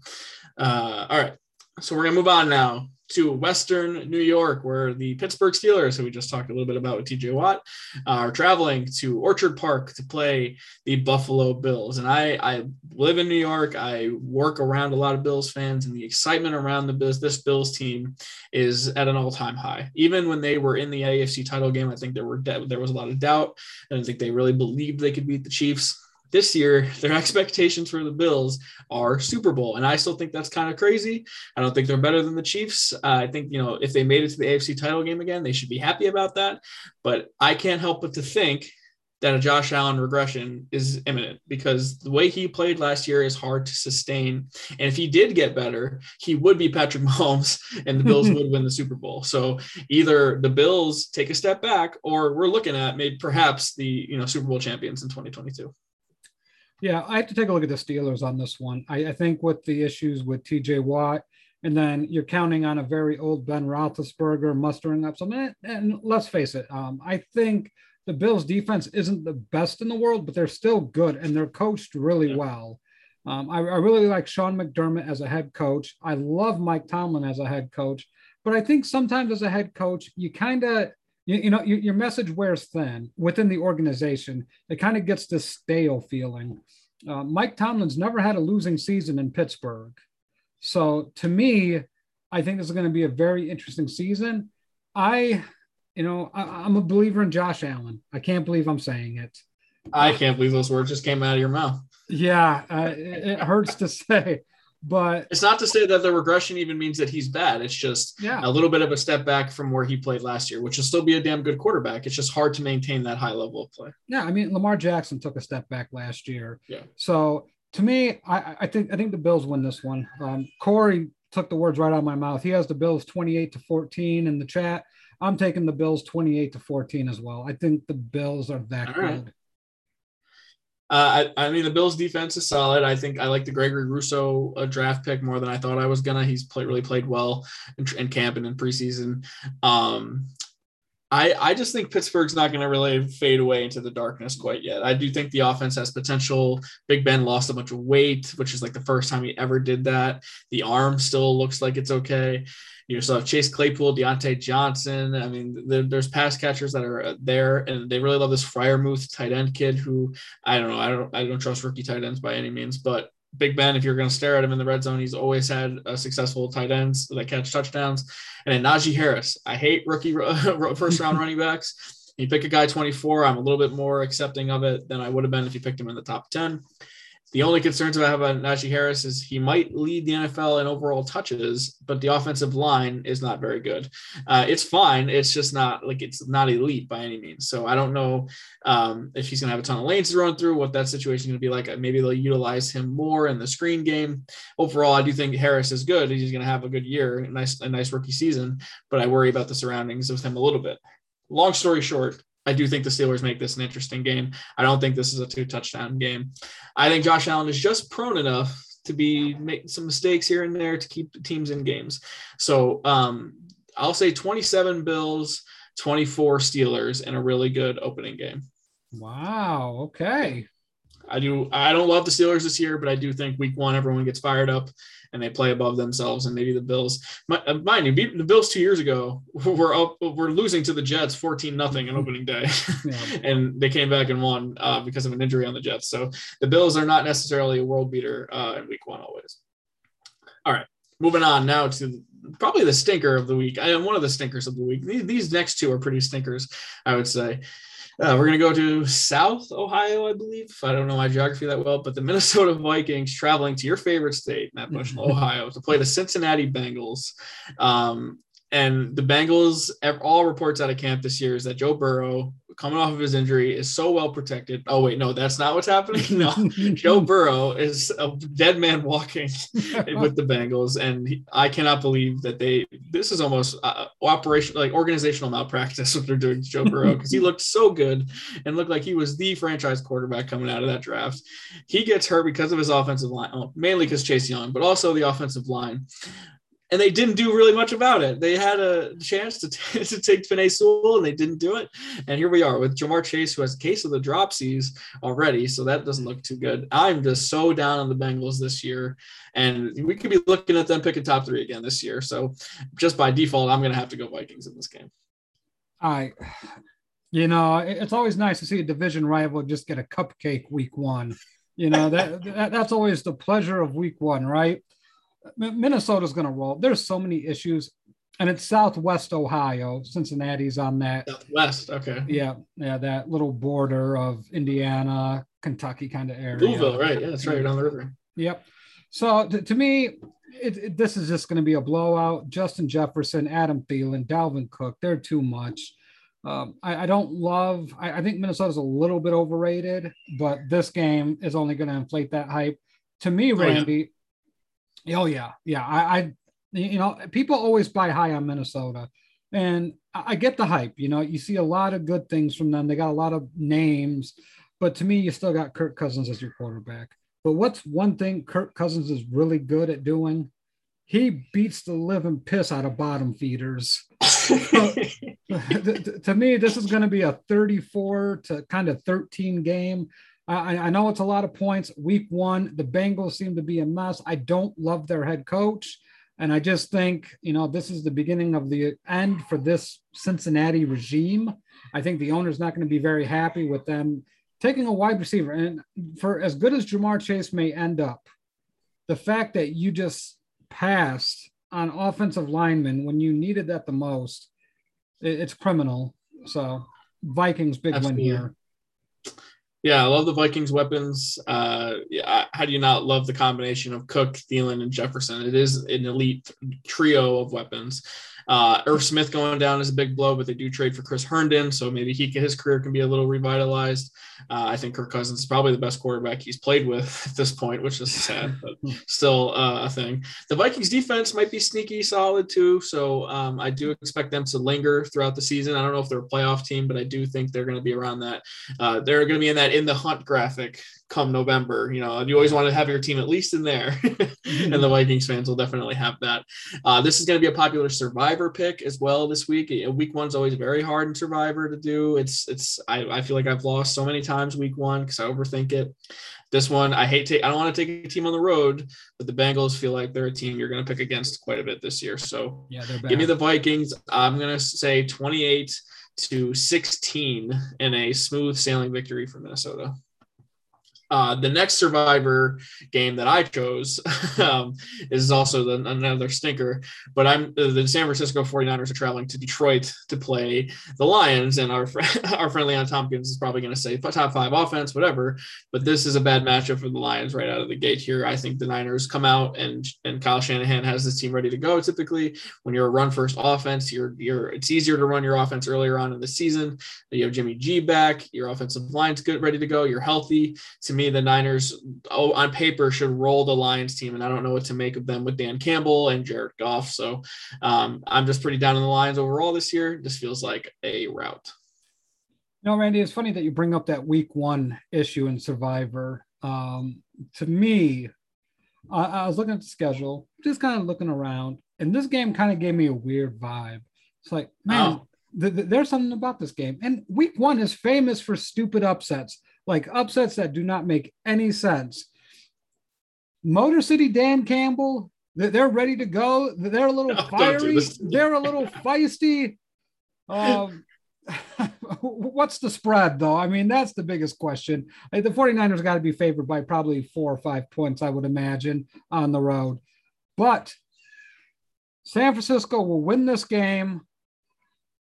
[SPEAKER 1] Uh, all right, so we're going to move on now to Western New York, where the Pittsburgh Steelers, who we just talked a little bit about with TJ Watt, are traveling to Orchard Park to play the Buffalo Bills. And I, I live in New York. I work around a lot of Bills fans, and the excitement around the Bills, this Bills team is at an all-time high. Even when they were in the AFC title game, I think there were there was a lot of doubt. I don't think they really believed they could beat the Chiefs this year their expectations for the Bills are Super Bowl, and I still think that's kind of crazy. I don't think they're better than the Chiefs. Uh, I think you know if they made it to the AFC title game again, they should be happy about that. But I can't help but to think that a Josh Allen regression is imminent because the way he played last year is hard to sustain. And if he did get better, he would be Patrick Mahomes and the Bills would win the Super Bowl. So either the Bills take a step back or we're looking at maybe perhaps the you know Super Bowl champions in 2022.
[SPEAKER 2] Yeah, I have to take a look at the Steelers on this one. I, I think with the issues with TJ Watt, and then you're counting on a very old Ben Roethlisberger mustering up some. And let's face it, um, I think the Bills defense isn't the best in the world, but they're still good and they're coached really yeah. well. Um, I, I, really like Sean McDermott as a head coach. I love Mike Tomlin as a head coach, but I think sometimes as a head coach, you kind of you, you, know you, your message wears thin within the organization. It kind of gets this stale feeling. Uh, Mike Tomlin's never had a losing season in Pittsburgh, so to me, I think this is going to be a very interesting season. I, you know, I, am a believer in Josh Allen. I can't believe I'm saying it.
[SPEAKER 1] I can't believe those words just came out of your mouth.
[SPEAKER 2] Yeah, uh, it, it hurts to say, but
[SPEAKER 1] it's not to say that the regression even means that he's bad. It's just yeah. a little bit of a step back from where he played last year, which will still be a damn good quarterback. It's just hard to maintain that high level of play.
[SPEAKER 2] Yeah, I mean Lamar Jackson took a step back last year.
[SPEAKER 1] Yeah.
[SPEAKER 2] So to me, I, I think I think the Bills win this one. Um, Corey took the words right out of my mouth. He has the Bills 28 to 14 in the chat. I'm taking the Bills 28 to 14 as well. I think the Bills are that All good. Right.
[SPEAKER 1] Uh, I, I, mean, the Bills' defense is solid. I think I like the Gregory Rousseau uh, draft pick more than I thought I was gonna. He's really played well in, in camp and in preseason. Um, I, I just think Pittsburgh's not to really fade away into the darkness quite yet. I do think the offense has potential. Big Ben lost a bunch of weight, which is like the first time he ever did that. The arm still looks like it's okay. You still have Chase Claypool, Diontae Johnson. I mean, there's pass catchers that are uh, there, and they really love this Freiermuth tight end kid who I don't know. I don't I don't trust rookie tight ends by any means, but Big Ben, if you're going to stare at him in the red zone, he's always had a successful tight ends that catch touchdowns. And then Najee Harris, I hate rookie first round running backs. You pick a guy 24, I'm a little bit more accepting of it than I would have been if you picked him in the top 10. The only concerns I have about Najee Harris is he might lead the NFL in overall touches, but the offensive line is not very good. Uh, it's fine. It's just not like it's not elite by any means. So I don't know um, if he's going to have a ton of lanes to run through, what that situation is going to be like. Maybe they'll utilize him more in the screen game. Overall, I do think Harris is good. He's going to have a good year, a nice, a nice rookie season, but I worry about the surroundings with him a little bit. Long story short, I do think the Steelers make this an interesting game. I don't think this is a two touchdown game. I think Josh Allen is just prone enough to be making some mistakes here and there to keep the teams in games. So um, I'll say 27 Bills, 24 Steelers, and a really good opening game.
[SPEAKER 2] Wow. Okay.
[SPEAKER 1] I do. I don't love the Steelers this year, but I do think Week One everyone gets fired up and they play above themselves. And maybe the Bills, uh, mind you, the Bills two years ago were up, were losing to the Jets fourteen nothing in opening day, yeah. and they came back and won uh, because of an injury on the Jets. So the Bills are not necessarily a world beater uh, in Week One always. All right, moving on now to probably the stinker of the week. I am one of the stinkers of the week. These next two are pretty stinkers, I would say. Uh, we're going to go to South Ohio, I believe. I don't know my geography that well, but the Minnesota Vikings traveling to your favorite state, Matt Bush, Ohio, to play the Cincinnati Bengals. Um, and the Bengals, all reports out of camp this year is that Joe Burrow coming off of his injury, is so well protected. Oh wait, no, that's not what's happening. No, Joe Burrow is a dead man walking with the Bengals, and he, I cannot believe that they. This is almost uh, operation like organizational malpractice what they're doing to Joe Burrow because he looked so good and looked like he was the franchise quarterback coming out of that draft. He gets hurt because of his offensive line, mainly because Chase Young, but also the offensive line and they didn't do really much about it. They had a chance to, t- to take Penei Sewell and they didn't do it. And here we are with Ja'Marr Chase, who has a case of the dropsies already. So that doesn't look too good. I'm just so down on the Bengals this year. And we could be looking at them picking top three again this year. So just by default, I'm going to have to go Vikings in this game.
[SPEAKER 2] I, you know, it's always nice to see a division rival just get a cupcake week one. You know, that, that that's always the pleasure of week one, right? Minnesota's going to roll. There's so many issues, and it's Southwest Ohio. Cincinnati's on that.
[SPEAKER 1] Southwest, okay.
[SPEAKER 2] Yeah, yeah, that little border of Indiana, Kentucky kind of area.
[SPEAKER 1] Louisville, right? Yeah, that's right down the river.
[SPEAKER 2] Yep. So to, to me, it, it, this is just going to be a blowout. Justin Jefferson, Adam Thielen, Dalvin Cook, they're too much. Um, I, I, don't love. I, I think Minnesota's a little bit overrated, but this game is only going to inflate that hype. To me, Randy, oh, yeah Oh yeah, yeah. I, I, you know, people always buy high on Minnesota, and I get the hype. You know, you see a lot of good things from them. They got a lot of names, but to me, you still got Kirk Cousins as your quarterback. But what's one thing Kirk Cousins is really good at doing? he beats the living piss out of bottom feeders. to, to me, this is going to be a 34 to kind of 13 game. I, I know it's a lot of points. Week one, the Bengals seem to be a mess. I don't love their head coach. And I just think, you know, this is the beginning of the end for this Cincinnati regime. I think the owner's not going to be very happy with them taking a wide receiver. And for as good as Ja'Marr Chase may end up, the fact that you just passed on offensive linemen when you needed that the most, it's criminal. So Vikings big Absolutely. win here.
[SPEAKER 1] Yeah, I love the Vikings weapons. Uh, yeah, how do you not love the combination of Cook, Thielen, and Jefferson? It is an elite trio of weapons. Uh, Irv Smith going down is a big blow, but they do trade for Chris Herndon, so maybe he his career can be a little revitalized. Uh, I think Kirk Cousins is probably the best quarterback he's played with at this point, which is sad, but still uh, a thing. The Vikings defense might be sneaky solid too, so um, I do expect them to linger throughout the season. I don't know if they're a playoff team, but I do think they're going to be around that. Uh, they're going to be in that in the hunt graphic come November. You know, you always want to have your team at least in there, and the Vikings fans will definitely have that. Uh, this is going to be a popular Survivor pick as well this week. Week one's always very hard in Survivor to do. It's it's I, I feel like I've lost so many times week one because I overthink it. This one, I hate take. I don't want to take a team on the road, but the Bengals feel like they're a team you're going to pick against quite a bit this year. So yeah, give me the Vikings. I'm going to say 28 to 16 in a smooth sailing victory for Minnesota. Uh, the next Survivor game that I chose um, is also the, another stinker, but I'm the San Francisco 49ers are traveling to Detroit to play the Lions, and our our friend Leon Tompkins is probably going to say top five offense, whatever. But this is a bad matchup for the Lions right out of the gate here. I think the Niners come out and and Kyle Shanahan has this team ready to go. Typically, when you're a run first offense, you're you're it's easier to run your offense earlier on in the season. You have Jimmy G back, your offensive line's good, ready to go. You're healthy. To me me, the Niners, oh, on paper, should roll the Lions team, and I don't know what to make of them with Dan Campbell and Jared Goff. So um, I'm just pretty down on the Lions overall this year. This feels like a route.
[SPEAKER 2] No, Randy, it's funny that you bring up that Week One issue in Survivor. Um, to me, I, I was looking at the schedule, just kind of looking around, and this game kind of gave me a weird vibe. It's like, man, oh. th- th- there's something about this game. And Week One is famous for stupid upsets like upsets that do not make any sense. Motor City Dan Campbell, they're ready to go. They're a little no, fiery. They're a little feisty. Um, what's the spread, though? I mean, that's the biggest question. The 49ers got to be favored by probably four or five points, I would imagine, on the road. But San Francisco will win this game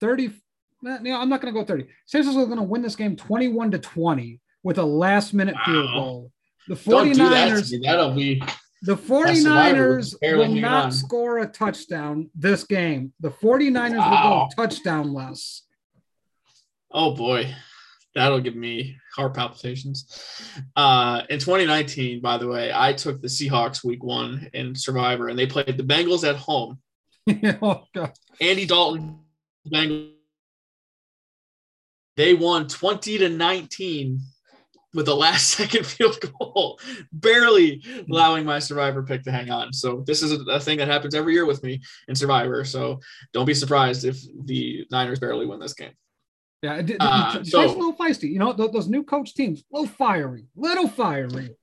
[SPEAKER 2] 30, you know, I'm not going to go 30. San Francisco is going to win this game 21 to 20 with a last minute wow. field goal. The 49ers,
[SPEAKER 1] that will be
[SPEAKER 2] the 49ers will not on. score a touchdown this game. The 49ers wow. will go touchdown less.
[SPEAKER 1] Oh boy. That'll give me heart palpitations. Uh, in 2019, by the way, I took the Seahawks week one in Survivor, and they played the Bengals at home. oh, God. Andy Dalton, Bengals they won 20 to 19 with the last second field goal, barely allowing my survivor pick to hang on. So this is a, thing that happens every year with me in survivor. So don't be surprised if the Niners barely win this game.
[SPEAKER 2] Yeah, it, uh, it's so, a little feisty. You know, those, those new coach teams, little fiery, little fiery.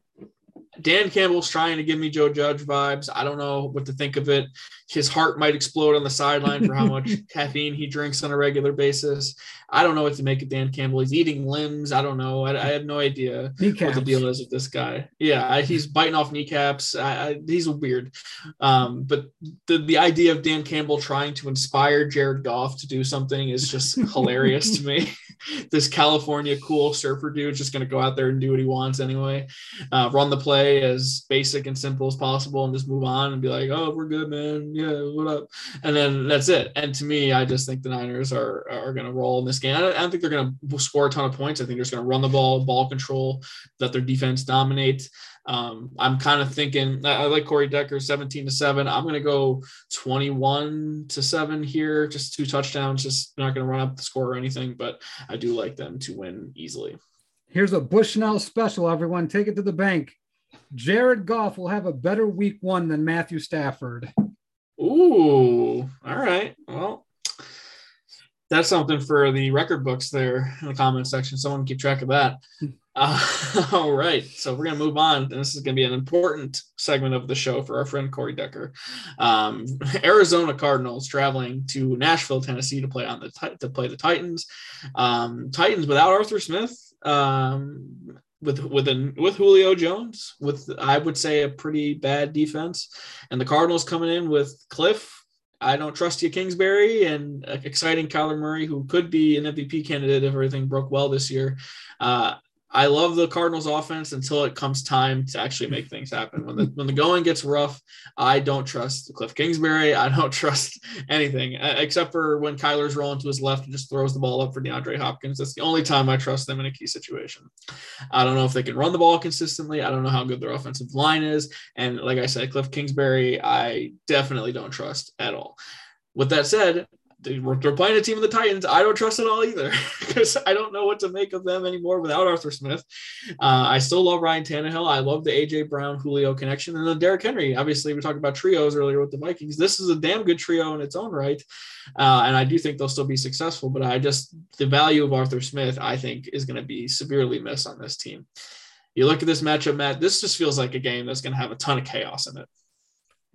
[SPEAKER 1] Dan Campbell's trying to give me Joe Judge vibes. I don't know what to think of it. His heart might explode on the sideline for how much caffeine he drinks on a regular basis. I don't know what to make of Dan Campbell. He's eating limbs. I don't know. I, I have no idea kneecaps. what the deal is with this guy. Yeah, I, he's biting off kneecaps. I, he's weird. Um, but the, the idea of Dan Campbell trying to inspire Jared Goff to do something is just hilarious to me. this California cool surfer dude is just going to go out there and do what he wants anyway. Uh, run the play as basic and simple as possible and just move on and be like, oh, we're good, man. Yeah, what up? And then that's it. And to me, I just think the Niners are, are going to roll in this game. I don't, I don't think they're going to score a ton of points. I think they're just going to run the ball, ball control, let their defense dominate. Um, I'm kind of thinking I, like Corey Decker 17 to 7. I'm going to go 21 to 7 here, just two touchdowns, just not going to run up the score or anything, but I do like them to win easily.
[SPEAKER 2] Here's a Bushnell special, everyone. Take it to the bank. Jared Goff will have a better week one than Matthew Stafford.
[SPEAKER 1] Ooh, all right. Well, that's something for the record books there in the comment section. Someone keep track of that. Uh, all right. So we're going to move on. And this is going to be an important segment of the show for our friend Corey Decker. Um, Arizona Cardinals traveling to Nashville, Tennessee to play on the to play the Titans. Um, Titans without Arthur Smith. Um, with with an with Julio Jones, with I would say a pretty bad defense, and the Cardinals coming in with Cliff. I don't trust you, Kingsbury, and exciting Kyler Murray, who could be an MVP candidate if everything broke well this year. Uh, I love the Cardinals offense until it comes time to actually make things happen. When the when the going gets rough, I don't trust Cliff Kingsbury. I don't trust anything except for when Kyler's rolling to his left and just throws the ball up for DeAndre Hopkins. That's the only time I trust them in a key situation. I don't know if they can run the ball consistently. I don't know how good their offensive line is. And like I said, Cliff Kingsbury, I definitely don't trust at all. With that said, they're playing a team of the Titans. I don't trust it all either because I don't know what to make of them anymore without Arthur Smith. Uh, I still love Ryan Tannehill. I love the AJ Brown Julio connection and then Derrick Henry. Obviously, we talked about trios earlier with the Vikings. This is a damn good trio in its own right, uh, and I do think they'll still be successful. But I just the value of Arthur Smith, I think, is going to be severely missed on this team. You look at this matchup, Matt. This just feels like a game that's going to have a ton of chaos in it.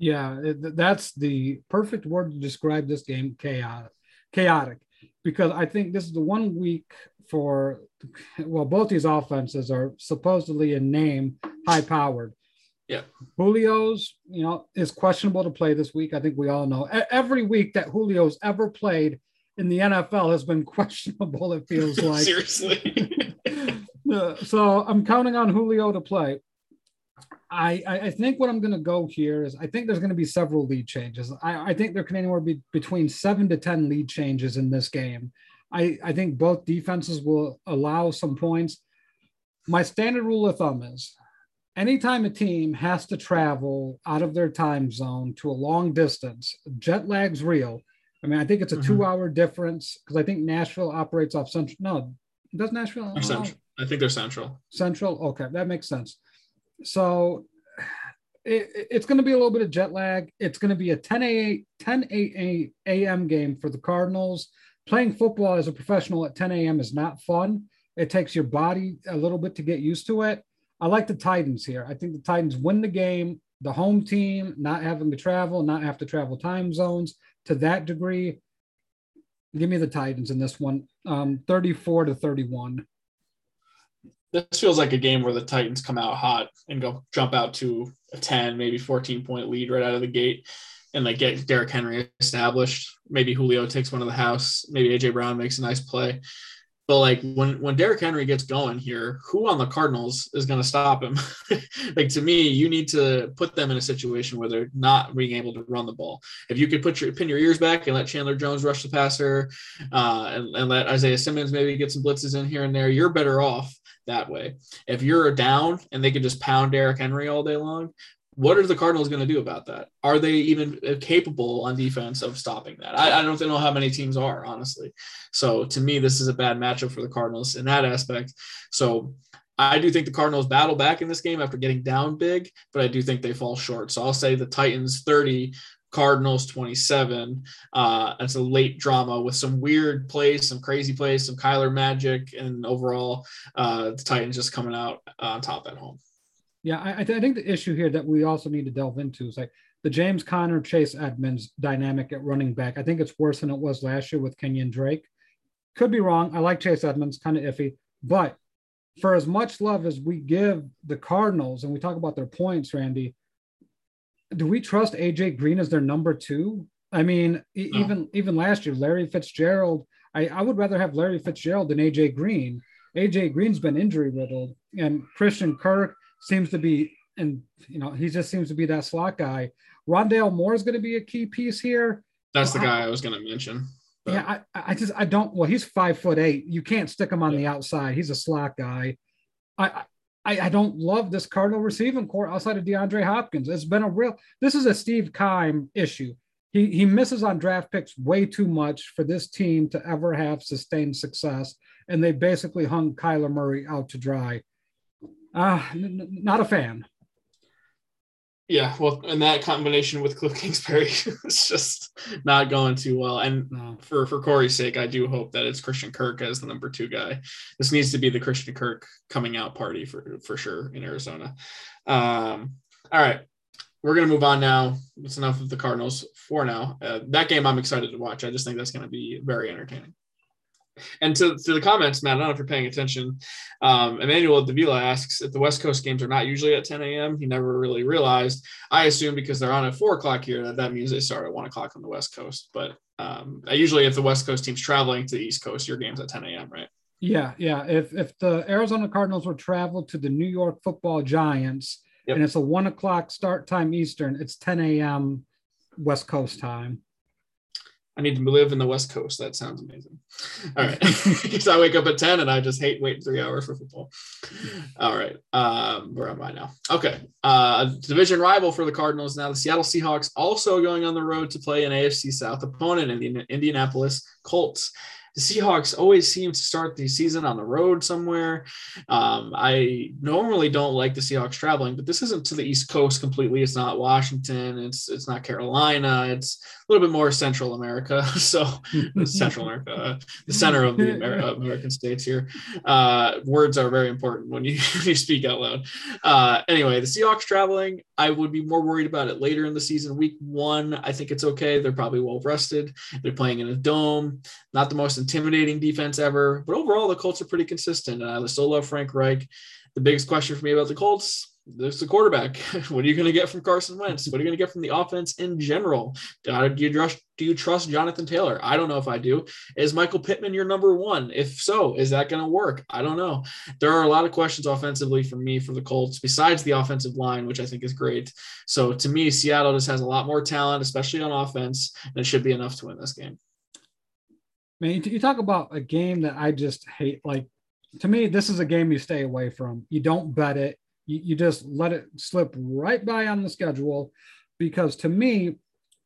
[SPEAKER 2] Yeah, that's the perfect word to describe this game chaotic. Chaotic. Because I think this is the one week for, well, both these offenses are supposedly in name high powered.
[SPEAKER 1] Yeah.
[SPEAKER 2] Julio's, you know, is questionable to play this week. I think we all know. Every week that Julio's ever played in the NFL has been questionable, it feels like.
[SPEAKER 1] Seriously.
[SPEAKER 2] Uh, so I'm counting on Julio to play. I, I think what I'm going to go here is I think there's going to be several lead changes. I, I think there can anywhere be between seven to 10 lead changes in this game. I, I think both defenses will allow some points. My standard rule of thumb is anytime a team has to travel out of their time zone to a long distance, jet lag's real. I mean, I think it's a mm-hmm. two hour difference because I think Nashville operates off central. No, does Nashville?
[SPEAKER 1] Central. I think they're central.
[SPEAKER 2] Central. Okay, that makes sense so it, it's going to be a little bit of jet lag. It's going to be a 10 a 10 a, a.m. game for the Cardinals. Playing football as a professional at 10 a.m. is not fun. It takes your body a little bit to get used to it. I like the Titans here. I think the Titans win the game. The home team not having to travel, not have to travel time zones to that degree. Give me the Titans in this one, um, 34 to 31
[SPEAKER 1] this feels like a game where the Titans come out hot and go jump out to a 10, maybe 14 point lead right out of the gate and like get Derrick Henry established. Maybe Julio takes one of the house. Maybe AJ Brown makes a nice play. But like when when Derrick Henry gets going here, who on the Cardinals is going to stop him? like to me, you need to put them in a situation where they're not being able to run the ball. If you could put your pin your ears back and let Chandler Jones rush the passer, uh, and, and let Isaiah Simmons maybe get some blitzes in here and there, you're better off that way. If you're down and they can just pound Derrick Henry all day long, what are the Cardinals going to do about that? Are they even capable on defense of stopping that? I, I, don't know how many teams are, honestly. So to me, this is a bad matchup for the Cardinals in that aspect. So I do think the Cardinals battle back in this game after getting down big, but I do think they fall short. So I'll say the Titans 30, Cardinals 27. Uh, it's a late drama with some weird plays, some crazy plays, some Kyler magic, and overall, uh, the Titans just coming out on top at home.
[SPEAKER 2] Yeah, I, th- I, think the issue here that we also need to delve into is like the James Conner, Chase Edmonds dynamic at running back. I think it's worse than it was last year with Kenyan Drake. Could be wrong. I like Chase Edmonds, kind of iffy, but for as much love as we give the Cardinals and we talk about their points, Randy, do we trust AJ Green as their number two? I mean, no. even even last year, Larry Fitzgerald. I, I would rather have Larry Fitzgerald than AJ Green. AJ Green's been injury riddled, and Christian Kirk seems to be, and you know, he just seems to be that slot guy. Rondale Moore is going to be a key piece here.
[SPEAKER 1] That's the guy I, I was going to mention.
[SPEAKER 2] But. Yeah, I, I just I don't. Well, he's five foot eight. You can't stick him on yeah. the outside. He's a slot guy. I, I, I don't love this Cardinal receiving core outside of DeAndre Hopkins. It's been a real. This is a Steve Keim issue. He he misses on draft picks way too much for this team to ever have sustained success, and they basically hung Kyler Murray out to dry. Uh, n- not a fan.
[SPEAKER 1] Yeah, well, and that combination with Cliff Kingsbury is just not going too well. And for for Corey's sake, I do hope that it's Christian Kirk as the number two guy. This needs to be the Christian Kirk coming out party for for sure in Arizona. Um, all right, we're gonna move on now. It's enough of the Cardinals for now. Uh, that game I'm excited to watch. I just think that's gonna be very entertaining. And to, to the comments, Matt, I don't know if you're paying attention. Um, Emmanuel Davila asks if the West Coast games are not usually at 10 a.m. He never really realized. I assume because they're on at four o'clock here that that means they start at one o'clock on the West Coast. But um, usually, if the West Coast team's traveling to the East Coast, your game's at 10 a.m. Right?
[SPEAKER 2] Yeah, yeah. If if the Arizona Cardinals were travel to the New York Football Giants yep. and it's a one o'clock start time Eastern, it's 10 a.m. West Coast time.
[SPEAKER 1] I need to live in the West Coast. That sounds amazing. All right. Because I wake up at 10 and I just hate waiting three hours for football. All right. Um, where am I now? Okay. Uh, division rival for the Cardinals now. The Seattle Seahawks also going on the road to play an AFC South opponent in the Indianapolis Colts the Seahawks always seem to start the season on the road somewhere. Um, I normally don't like the Seahawks traveling, but this isn't to the East Coast completely. It's not Washington. It's it's not Carolina. It's little bit more Central America. So Central America, uh, the center of the Amer- American states here. Uh, words are very important when you, you speak out loud. Uh, anyway, the Seahawks traveling. I would be more worried about it later in the season. Week one, I think it's okay. They're probably well rested. They're playing in a dome. Not the most intimidating defense ever, but overall the Colts are pretty consistent. And I still love Frank Reich. The biggest question for me about the Colts there's the quarterback. what are you going to get from Carson Wentz? What are you going to get from the offense in general? Do you trust do you trust Jonathan Taylor? I don't know if I do. Is Michael Pittman your number one? If so, is that going to work? I don't know. There are a lot of questions offensively for me for the Colts, besides the offensive line, which I think is great. So to me, Seattle just has a lot more talent, especially on offense, and it should be enough to win this game.
[SPEAKER 2] Man, you talk about a game that I just hate. Like to me, this is a game you stay away from. You don't bet it you, you just let it slip right by on the schedule because to me,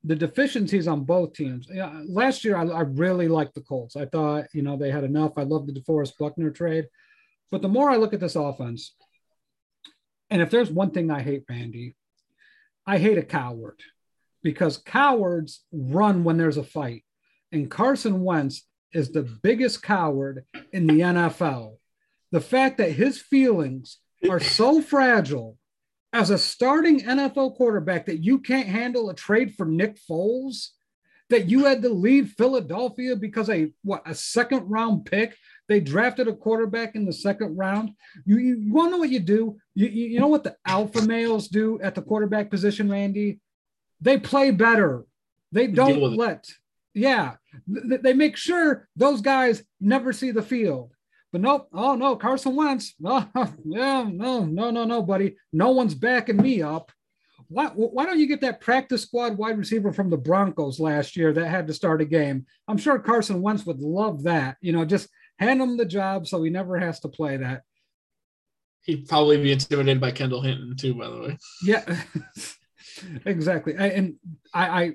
[SPEAKER 2] the deficiencies on both teams. Last year I, I, really liked the Colts. I thought you know they had enough. I love the DeForest Buckner trade, but the more I look at this offense, and if there's one thing I hate, Randy, I hate a coward because cowards run when there's a fight, and Carson Wentz is the biggest coward in the NFL. The fact that his feelings are so fragile as a starting NFL quarterback that you can't handle a trade for Nick Foles, that you had to leave Philadelphia because a what a second round pick. They drafted a quarterback in the second round. You, you, you want to know what you do? You, you, you know what the alpha males do at the quarterback position, Randy? They play better. They don't let, yeah, they make sure those guys never see the field. But nope. Oh no, Carson Wentz. No, yeah, no, no, no, no, buddy. No one's backing me up. Why, why don't you get that practice squad wide receiver from the Broncos last year that had to start a game? I'm sure Carson Wentz would love that. You know, just hand him the job so he never has to play that.
[SPEAKER 1] He'd probably be intimidated by Kendall Hinton too, by the way.
[SPEAKER 2] Yeah, exactly. And I, I,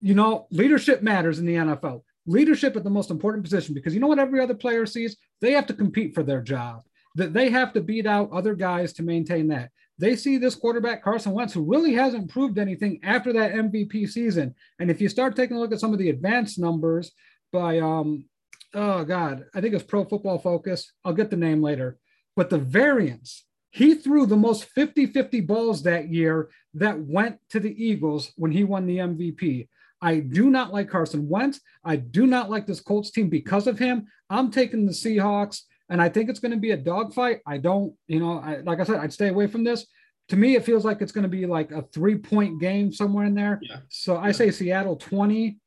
[SPEAKER 2] you know, leadership matters in the NFL leadership at the most important position because you know what every other player sees? They have to compete for their job. That they have to beat out other guys to maintain that. They see this quarterback Carson Wentz, who really hasn't proved anything after that MVP season. And if you start taking a look at some of the advanced numbers by um, oh god, I think it's Pro Football Focus. I'll get the name later. But the variance, he threw the most 50-50 balls that year that went to the Eagles when he won the MVP. I do not like Carson Wentz. I do not like this Colts team because of him. I'm taking the Seahawks, and I think it's going to be a dogfight. I don't, you know, I, like I said, I'd stay away from this. To me, it feels like it's going to be like a three point game somewhere in there. Yeah. So I say Seattle 20,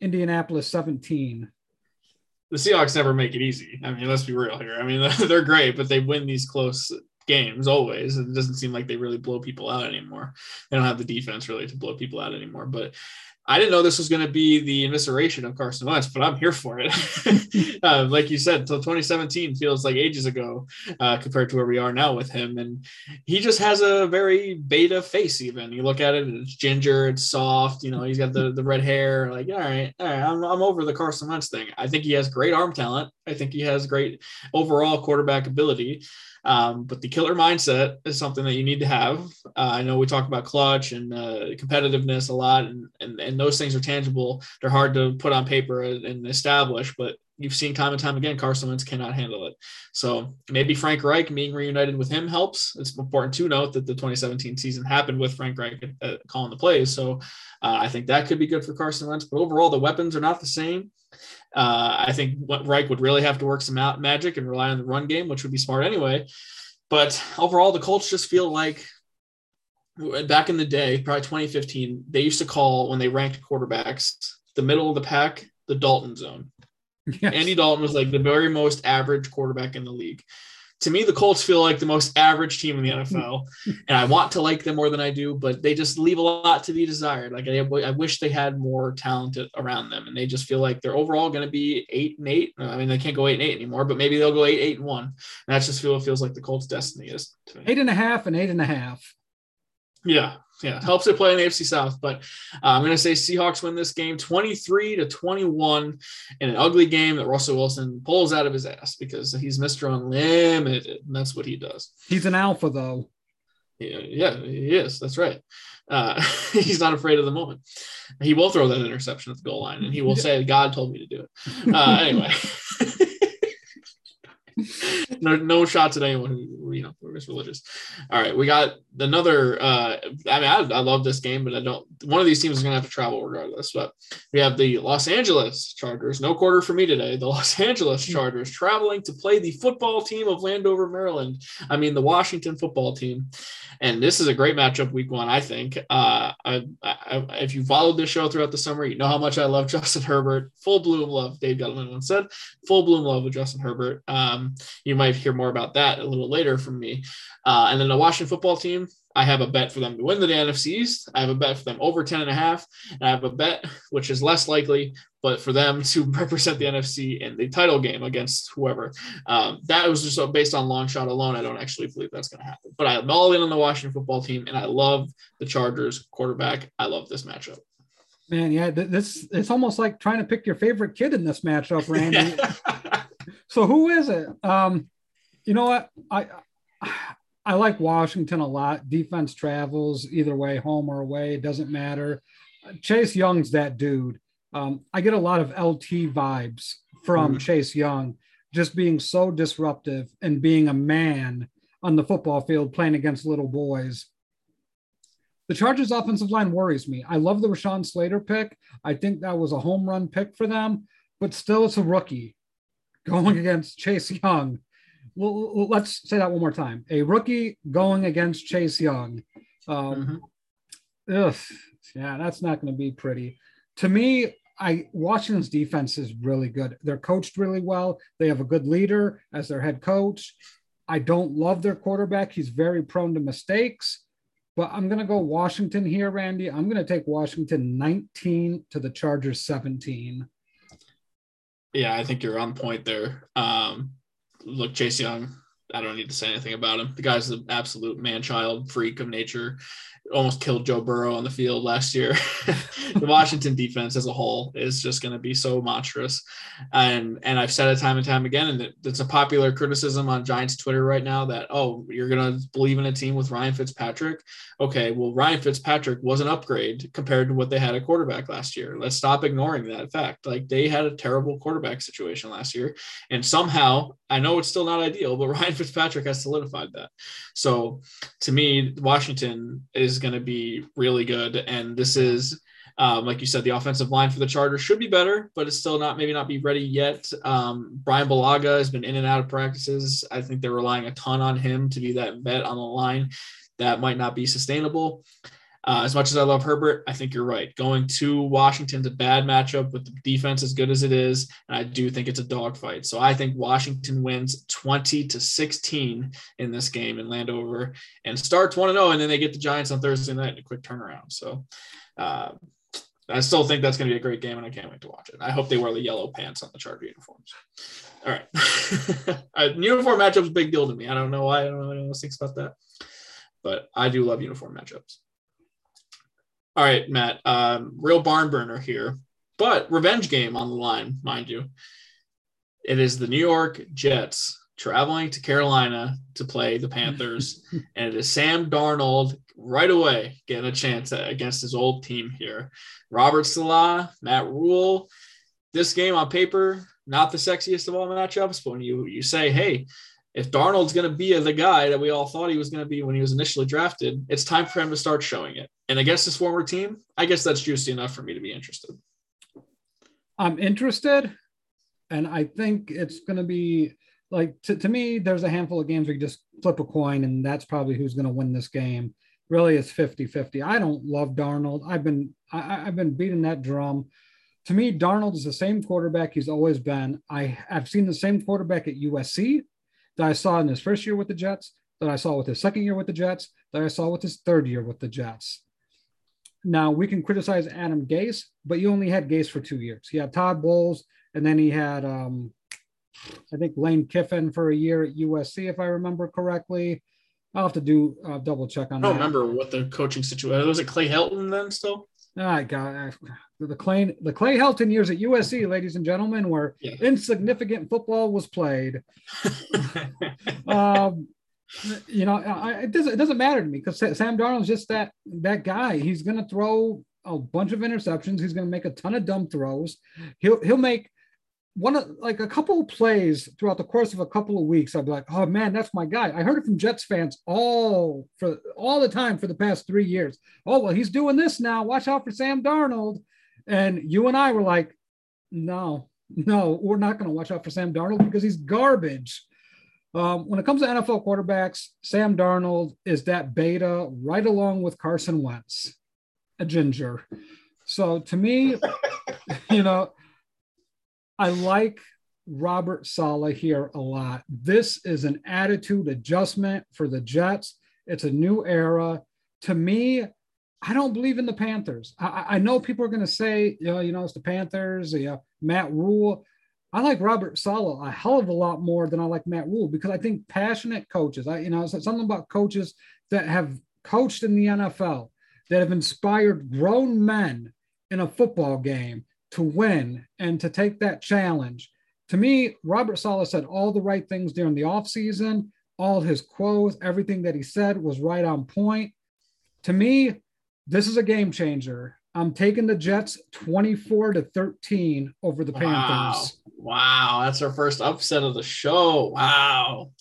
[SPEAKER 2] Indianapolis 17.
[SPEAKER 1] The Seahawks never make it easy. I mean, let's be real here. I mean, they're great, but they win these close games always. It doesn't seem like they really blow people out anymore. They don't have the defense really to blow people out anymore. But I didn't know this was going to be the evisceration of Carson Wentz, but I'm here for it. uh, like you said, until 2017 feels like ages ago uh, compared to where we are now with him. And he just has a very beta face, even. You look at it, it's ginger, it's soft, you know, he's got the, the red hair. Like, all right, all right, I'm, I'm over the Carson Wentz thing. I think he has great arm talent. I think he has great overall quarterback ability. Um, but the killer mindset is something that you need to have. Uh, I know we talk about clutch and uh, competitiveness a lot, and, and, and those things are tangible. They're hard to put on paper and establish, but you've seen time and time again Carson Wentz cannot handle it. So maybe Frank Reich being reunited with him helps. It's important to note that the 2017 season happened with Frank Reich uh, calling the plays. So uh, I think that could be good for Carson Wentz. But overall, the weapons are not the same. Uh, I think Reich would really have to work some magic and rely on the run game, which would be smart anyway. But overall, the Colts just feel like back in the day, probably 2015, they used to call when they ranked quarterbacks the middle of the pack the Dalton zone. Yes. Andy Dalton was like the very most average quarterback in the league to me, the Colts feel like the most average team in the NFL, and I want to like them more than I do, but they just leave a lot to be desired. Like I, I wish they had more talent around them, and they just feel like they're overall going to be eight and eight. I mean, they can't go eight and eight anymore, but maybe they'll go eight, eight and one. And that's just feel feels like the Colts' destiny is.
[SPEAKER 2] Eight and a half and eight and a half.
[SPEAKER 1] Yeah, yeah, helps it play in the AFC South. But uh, I'm going to say Seahawks win this game 23 to 21 in an ugly game that Russell Wilson pulls out of his ass because he's Mr. Unlimited. And that's what he does.
[SPEAKER 2] He's an alpha, though.
[SPEAKER 1] Yeah, yeah, he is. That's right. Uh, he's not afraid of the moment. He will throw that interception at the goal line and he will say, God told me to do it. Uh, anyway. no, no shots at anyone who you know is religious. All right, we got another. Uh, I mean, I, I love this game, but I don't. One of these teams is going to have to travel regardless. But we have the Los Angeles Chargers. No quarter for me today. The Los Angeles Chargers traveling to play the football team of Landover, Maryland. I mean, the Washington football team. And this is a great matchup week one, I think. Uh, I, I, if you followed this show throughout the summer, you know how much I love Justin Herbert. Full bloom love, Dave Gettleman once said. Full bloom love with Justin Herbert. Um, you might hear more about that a little later from me. Uh, and then the Washington football team, I have a bet for them to win the NFC East. I have a bet for them over 10 and a half. And I have a bet, which is less likely, but for them to represent the NFC in the title game against whoever. Um, that was just based on long shot alone. I don't actually believe that's going to happen. But I'm all in on the Washington football team, and I love the Chargers quarterback. I love this matchup.
[SPEAKER 2] Man, yeah, this it's almost like trying to pick your favorite kid in this matchup, Randy. So who is it? Um, you know what? I I like Washington a lot. Defense travels either way, home or away, it doesn't matter. Chase Young's that dude. Um, I get a lot of LT vibes from mm. Chase Young, just being so disruptive and being a man on the football field playing against little boys. The Chargers' offensive line worries me. I love the Rashawn Slater pick. I think that was a home run pick for them, but still, it's a rookie going against Chase Young well, let's say that one more time. A rookie going against Chase Young. Um, mm-hmm. ugh, yeah, that's not going to be pretty. To me, I Washington's defense is really good. They're coached really well. They have a good leader as their head coach. I don't love their quarterback. He's very prone to mistakes, but I'm going to go Washington here, Randy. I'm going to take Washington 19 to the Chargers 17.
[SPEAKER 1] Yeah, I think you're on point there. Um, look, Chase Young, I don't need to say anything about him. The guy's an absolute man child freak of nature almost killed Joe Burrow on the field last year. the Washington defense as a whole is just going to be so monstrous. And and I've said it time and time again, and it's a popular criticism on Giants Twitter right now that, oh, you're going to believe in a team with Ryan Fitzpatrick. Okay, well, Ryan Fitzpatrick was an upgrade compared to what they had at quarterback last year. Let's stop ignoring that fact. Like they had a terrible quarterback situation last year. And somehow, I know it's still not ideal, but Ryan Fitzpatrick has solidified that. So to me, Washington is going to be really good. And this is, um, like you said, the offensive line for the Chargers should be better, but it's still not maybe not be ready yet. Um, Bryan Bulaga has been in and out of practices. I think they're relying a ton on him to be that vet on the line. That might not be sustainable. Uh, as much as I love Herbert, I think you're right. Going to Washington's a bad matchup with the defense as good as it is, and I do think it's a dogfight. So I think Washington wins 20 to 16 in this game in Landover and starts 1 0, and then they get the Giants on Thursday night in a quick turnaround. So uh, I still think that's going to be a great game, and I can't wait to watch it. I hope they wear the yellow pants on the Charger uniforms. All right, uh, uniform matchups big deal to me. I don't know why. I don't know anyone else thinks about that, but I do love uniform matchups. All right, Matt. Um, real barn burner here, but revenge game on the line, mind you. It is the New York Jets traveling to Carolina to play the Panthers, and it is Sam Darnold right away getting a chance against his old team here. Robert Saleh, Matt Rhule. This game on paper, not the sexiest of all matchups, but when you you say, hey, if Darnold's going to be the guy that we all thought he was going to be when he was initially drafted, it's time for him to start showing it. And against his former team, I guess that's juicy enough for me to be interested.
[SPEAKER 2] I'm interested, and I think it's going to be like to, to me. There's a handful of games where you just flip a coin, and that's probably who's going to win this game. Really, it's 50-50. I don't love Darnold. I've been I, I've been beating that drum. To me, Darnold is the same quarterback he's always been. I have seen the same quarterback at USC that I saw in his first year with the Jets, that I saw with his second year with the Jets, that I saw with his third year with the Jets. Now we can criticize Adam Gase, but you only had Gase for two years. He had Todd Bowles, and then he had um, I think Lane Kiffin for a year at USC, if I remember correctly. I'll have to do uh, double check on. That.
[SPEAKER 1] I don't
[SPEAKER 2] that.
[SPEAKER 1] remember what the coaching situation was. It Clay Helton then still?
[SPEAKER 2] I got the Clay the Clay Helton years at USC, ladies and gentlemen, where yeah. insignificant football was played. um, you know, I, it doesn't it doesn't matter to me because Sam Darnold's just that that guy. He's going to throw a bunch of interceptions. He's going to make a ton of dumb throws. He'll he'll make one of like a couple of plays throughout the course of a couple of weeks, I'd be like, oh man, that's my guy. I heard it from Jets fans all for all the time for the past three years. Oh, well, he's doing this now. Watch out for Sam Darnold. And you and I were like, no, no, we're not going to watch out for Sam Darnold because he's garbage. Um, when it comes to NFL quarterbacks, Sam Darnold is that beta right along with Carson Wentz, a ginger. So to me, you know, I like Robert Saleh here a lot. This is an attitude adjustment for the Jets. It's a new era. To me, I don't believe in the Panthers. I, I know people are going to say, you know, you know, it's the Panthers, know, Matt Rhule. I like Robert Saleh a hell of a lot more than I like Matt Rhule because I think passionate coaches, I, you know, something about coaches that have coached in the NFL, that have inspired grown men in a football game to win and to take that challenge. To me, Robert Saleh said all the right things during the offseason. All his quotes, everything that he said was right on point. To me, this is a game changer. I'm taking the Jets 24 to 13 over the Panthers.
[SPEAKER 1] Wow. wow. That's our first upset of the show. Wow.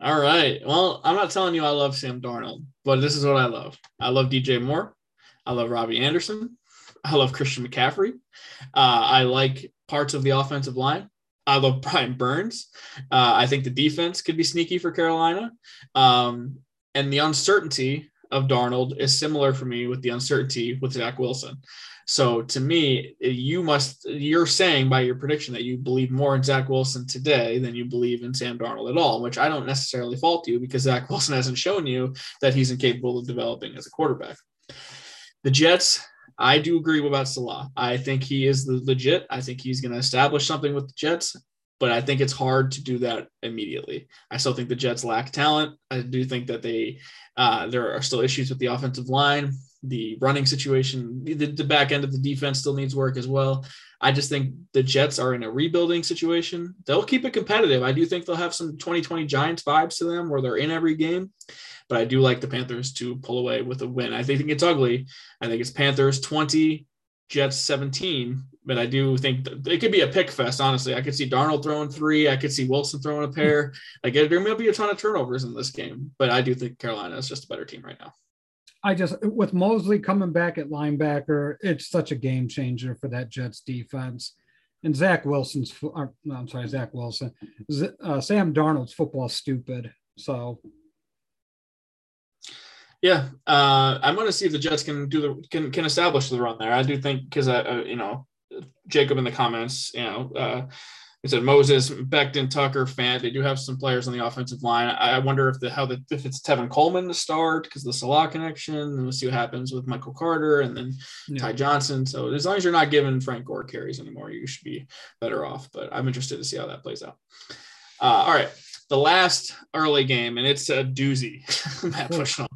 [SPEAKER 1] All right. Well, I'm not telling you I love Sam Darnold, but this is what I love. I love DJ Moore. I love Robbie Anderson. I love Christian McCaffrey. Uh, I like parts of the offensive line. I love Brian Burns. Uh, I think the defense could be sneaky for Carolina. Um, and the uncertainty of Darnold is similar for me with the uncertainty with Zach Wilson. So to me, you must you're saying by your prediction that you believe more in Zach Wilson today than you believe in Sam Darnold at all, which I don't necessarily fault you because Zach Wilson hasn't shown you that he's incapable of developing as a quarterback. The Jets I do agree about Saleh. I think he is the legit. I think he's going to establish something with the Jets, but I think it's hard to do that immediately. I still think the Jets lack talent. I do think that they uh, there are still issues with the offensive line, the running situation, the, the back end of the defense still needs work as well. I just think the Jets are in a rebuilding situation. They'll keep it competitive. I do think they'll have some 2020 Giants vibes to them where they're in every game but I do like the Panthers to pull away with a win. I think it's ugly. I think it's Panthers 20, Jets 17, but I do think it could be a pick fest, honestly. I could see Darnold throwing three. I could see Wilson throwing a pair. I Like there may be a ton of turnovers in this game, but I do think Carolina is just a better team right now.
[SPEAKER 2] I just with Mosley coming back at linebacker, it's such a game changer for that Jets defense. And Zach Wilson's, uh, I'm sorry, Zach Wilson, uh, Sam Darnold's football stupid. So
[SPEAKER 1] yeah, uh, I'm going to see if the Jets can do the can can establish the run there. I do think because I, uh, you know, Jacob in the comments, you know, I said Moses, Becton, Tucker, Fant. They do have some players on the offensive line. I wonder if the how the if it's Tevin Coleman to start because the Saleh connection, and we'll see what happens with Michael Carter and then yeah. Ty Johnson. So as long as you're not giving Frank Gore carries anymore, you should be better off. But I'm interested to see how that plays out. Uh, all right the last early game, and it's a doozy, Matt Bushnell.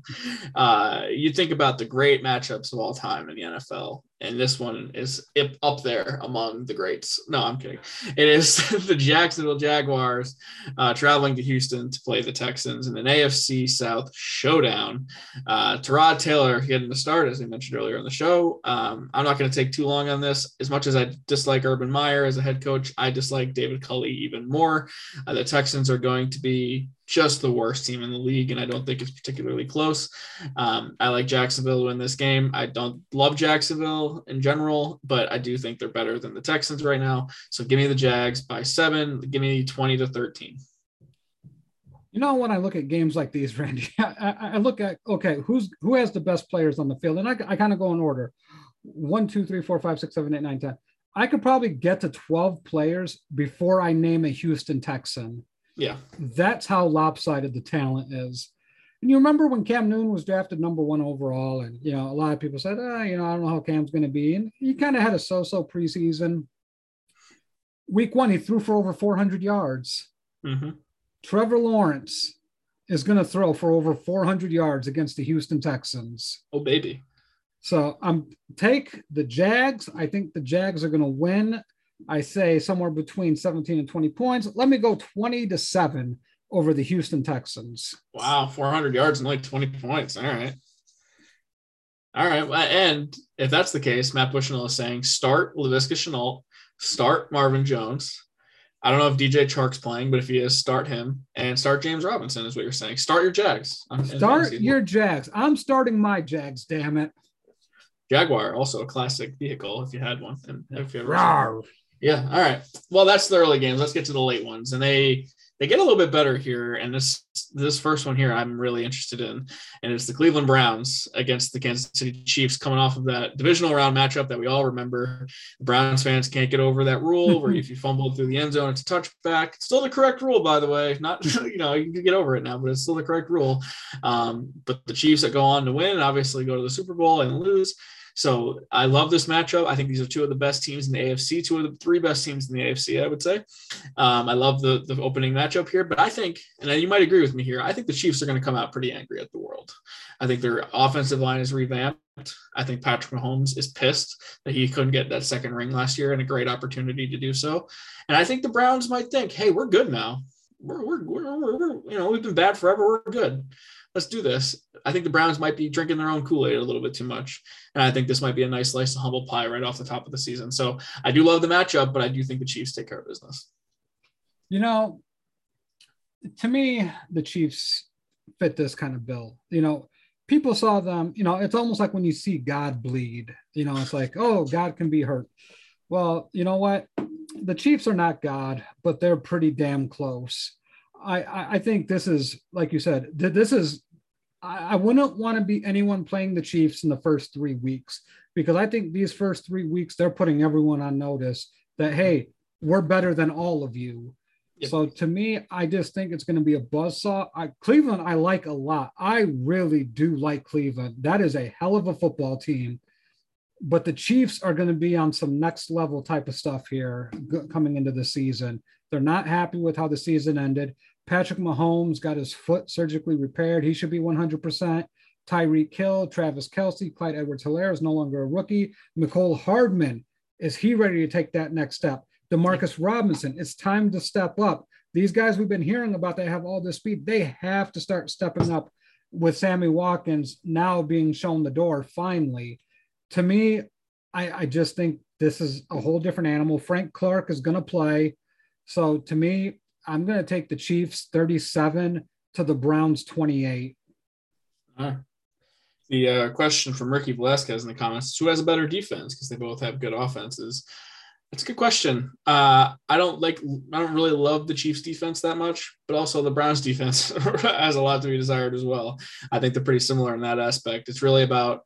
[SPEAKER 1] Uh, you think about the great matchups of all time in the NFL, and this one is up there among the greats. No, I'm kidding. It is the Jacksonville Jaguars uh, traveling to Houston to play the Texans in an AFC South showdown. Uh, Tyrod Taylor getting the start, as we mentioned earlier on the show. Um, I'm not going to take too long on this. As much as I dislike Urban Meyer as a head coach, I dislike David Culley even more. Uh, the Texans are going to be just the worst team in the league, and I don't think it's particularly close. Um, I like Jacksonville to win this game. I don't love Jacksonville in general, but I do think they're better than the Texans right now. So give me the Jags by seven. Give me 20 to 13.
[SPEAKER 2] You know, when I look at games like these, Randy, I, I look at okay, who's who has the best players on the field, and I, I kind of go in order: one, two, three, four, five, six, seven, eight, nine, ten. I could probably get to 12 players before I name a Houston Texan.
[SPEAKER 1] Yeah.
[SPEAKER 2] That's how lopsided the talent is. And you remember when Cam Newton was drafted number one overall, and you know, a lot of people said, oh, you know, I don't know how Cam's going to be. And he kind of had a so-so preseason. Week one, he threw for over 400 yards. Mm-hmm. Trevor Lawrence is going to throw for over 400 yards against the Houston Texans.
[SPEAKER 1] Oh, baby.
[SPEAKER 2] So I'm um, take the Jags. I think the Jags are going to win. I say somewhere between 17 and 20 points. Let me go 20 to 7 over the Houston Texans.
[SPEAKER 1] Wow, 400 yards and like 20 points. All right. All right. And if that's the case, Matt Bushnell is saying start Laviska Shenault, start Marvin Jones. I don't know if DJ Chark's playing, but if he is, start him and start James Robinson, is what you're saying. Start your Jags.
[SPEAKER 2] Start your Jags. I'm starting my Jags, damn it.
[SPEAKER 1] Jaguar, also a classic vehicle if you had one. And if you ever yeah. All right. Well, that's the early games. Let's get to the late ones, and they they get a little bit better here. And this this first one here, I'm really interested in, and it's the Cleveland Browns against the Kansas City Chiefs, coming off of that divisional round matchup that we all remember. Browns fans can't get over that rule where if you fumble through the end zone, it's a touchback. It's still the correct rule, by the way. Not you know you can get over it now, but it's still the correct rule. Um, but the Chiefs that go on to win, obviously go to the Super Bowl and lose. So I love this matchup. I think these are two of the best teams in the AFC, two of the three best teams in the AFC, I would say. Um, I love the, the opening matchup here, but I think, and you might agree with me here, I think the Chiefs are going to come out pretty angry at the world. I think their offensive line is revamped. I think Patrick Mahomes is pissed that he couldn't get that second ring last year and a great opportunity to do so. And I think the Browns might think, hey, we're good now. We're, we're, we're, we're you know, we've been bad forever. We're good let's do this. I think the Browns might be drinking their own Kool Aid a little bit too much. And I think this might be a nice slice of humble pie right off the top of the season. So I do love the matchup, but I do think the Chiefs take care of business.
[SPEAKER 2] You know, to me, the Chiefs fit this kind of bill. You know, people saw them, you know, it's almost like when you see God bleed, you know, it's like, oh, God can be hurt. Well, you know what? The Chiefs are not God, but they're pretty damn close. I, I think this is like you said. This is I, I wouldn't want to be anyone playing the Chiefs in the first three weeks because I think these first three weeks they're putting everyone on notice that hey we're better than all of you. Yep. So to me, I just think it's going to be a buzzsaw. I, Cleveland, I like a lot. I really do like Cleveland. That is a hell of a football team. But the Chiefs are going to be on some next level type of stuff here coming into the season. They're not happy with how the season ended. Patrick Mahomes got his foot surgically repaired. He should be 100%. Tyreek Hill, Travis Kelce, Clyde Edwards Helaire is no longer a rookie. Mecole Hardman, is he ready to take that next step? Demarcus Robinson, it's time to step up. These guys we've been hearing about, they have all this speed. They have to start stepping up with Sammy Watkins now being shown the door finally. To me, I, I just think this is a whole different animal. Frank Clark is going to play. So to me, I'm going to take the Chiefs 37 to the Browns 28.
[SPEAKER 1] Uh, the uh, question from Ricky Velasquez in the comments who has a better defense because they both have good offenses. That's a good question. Uh, I don't like. I don't really love the Chiefs' defense that much, but also the Browns' defense has a lot to be desired as well. I think they're pretty similar in that aspect. It's really about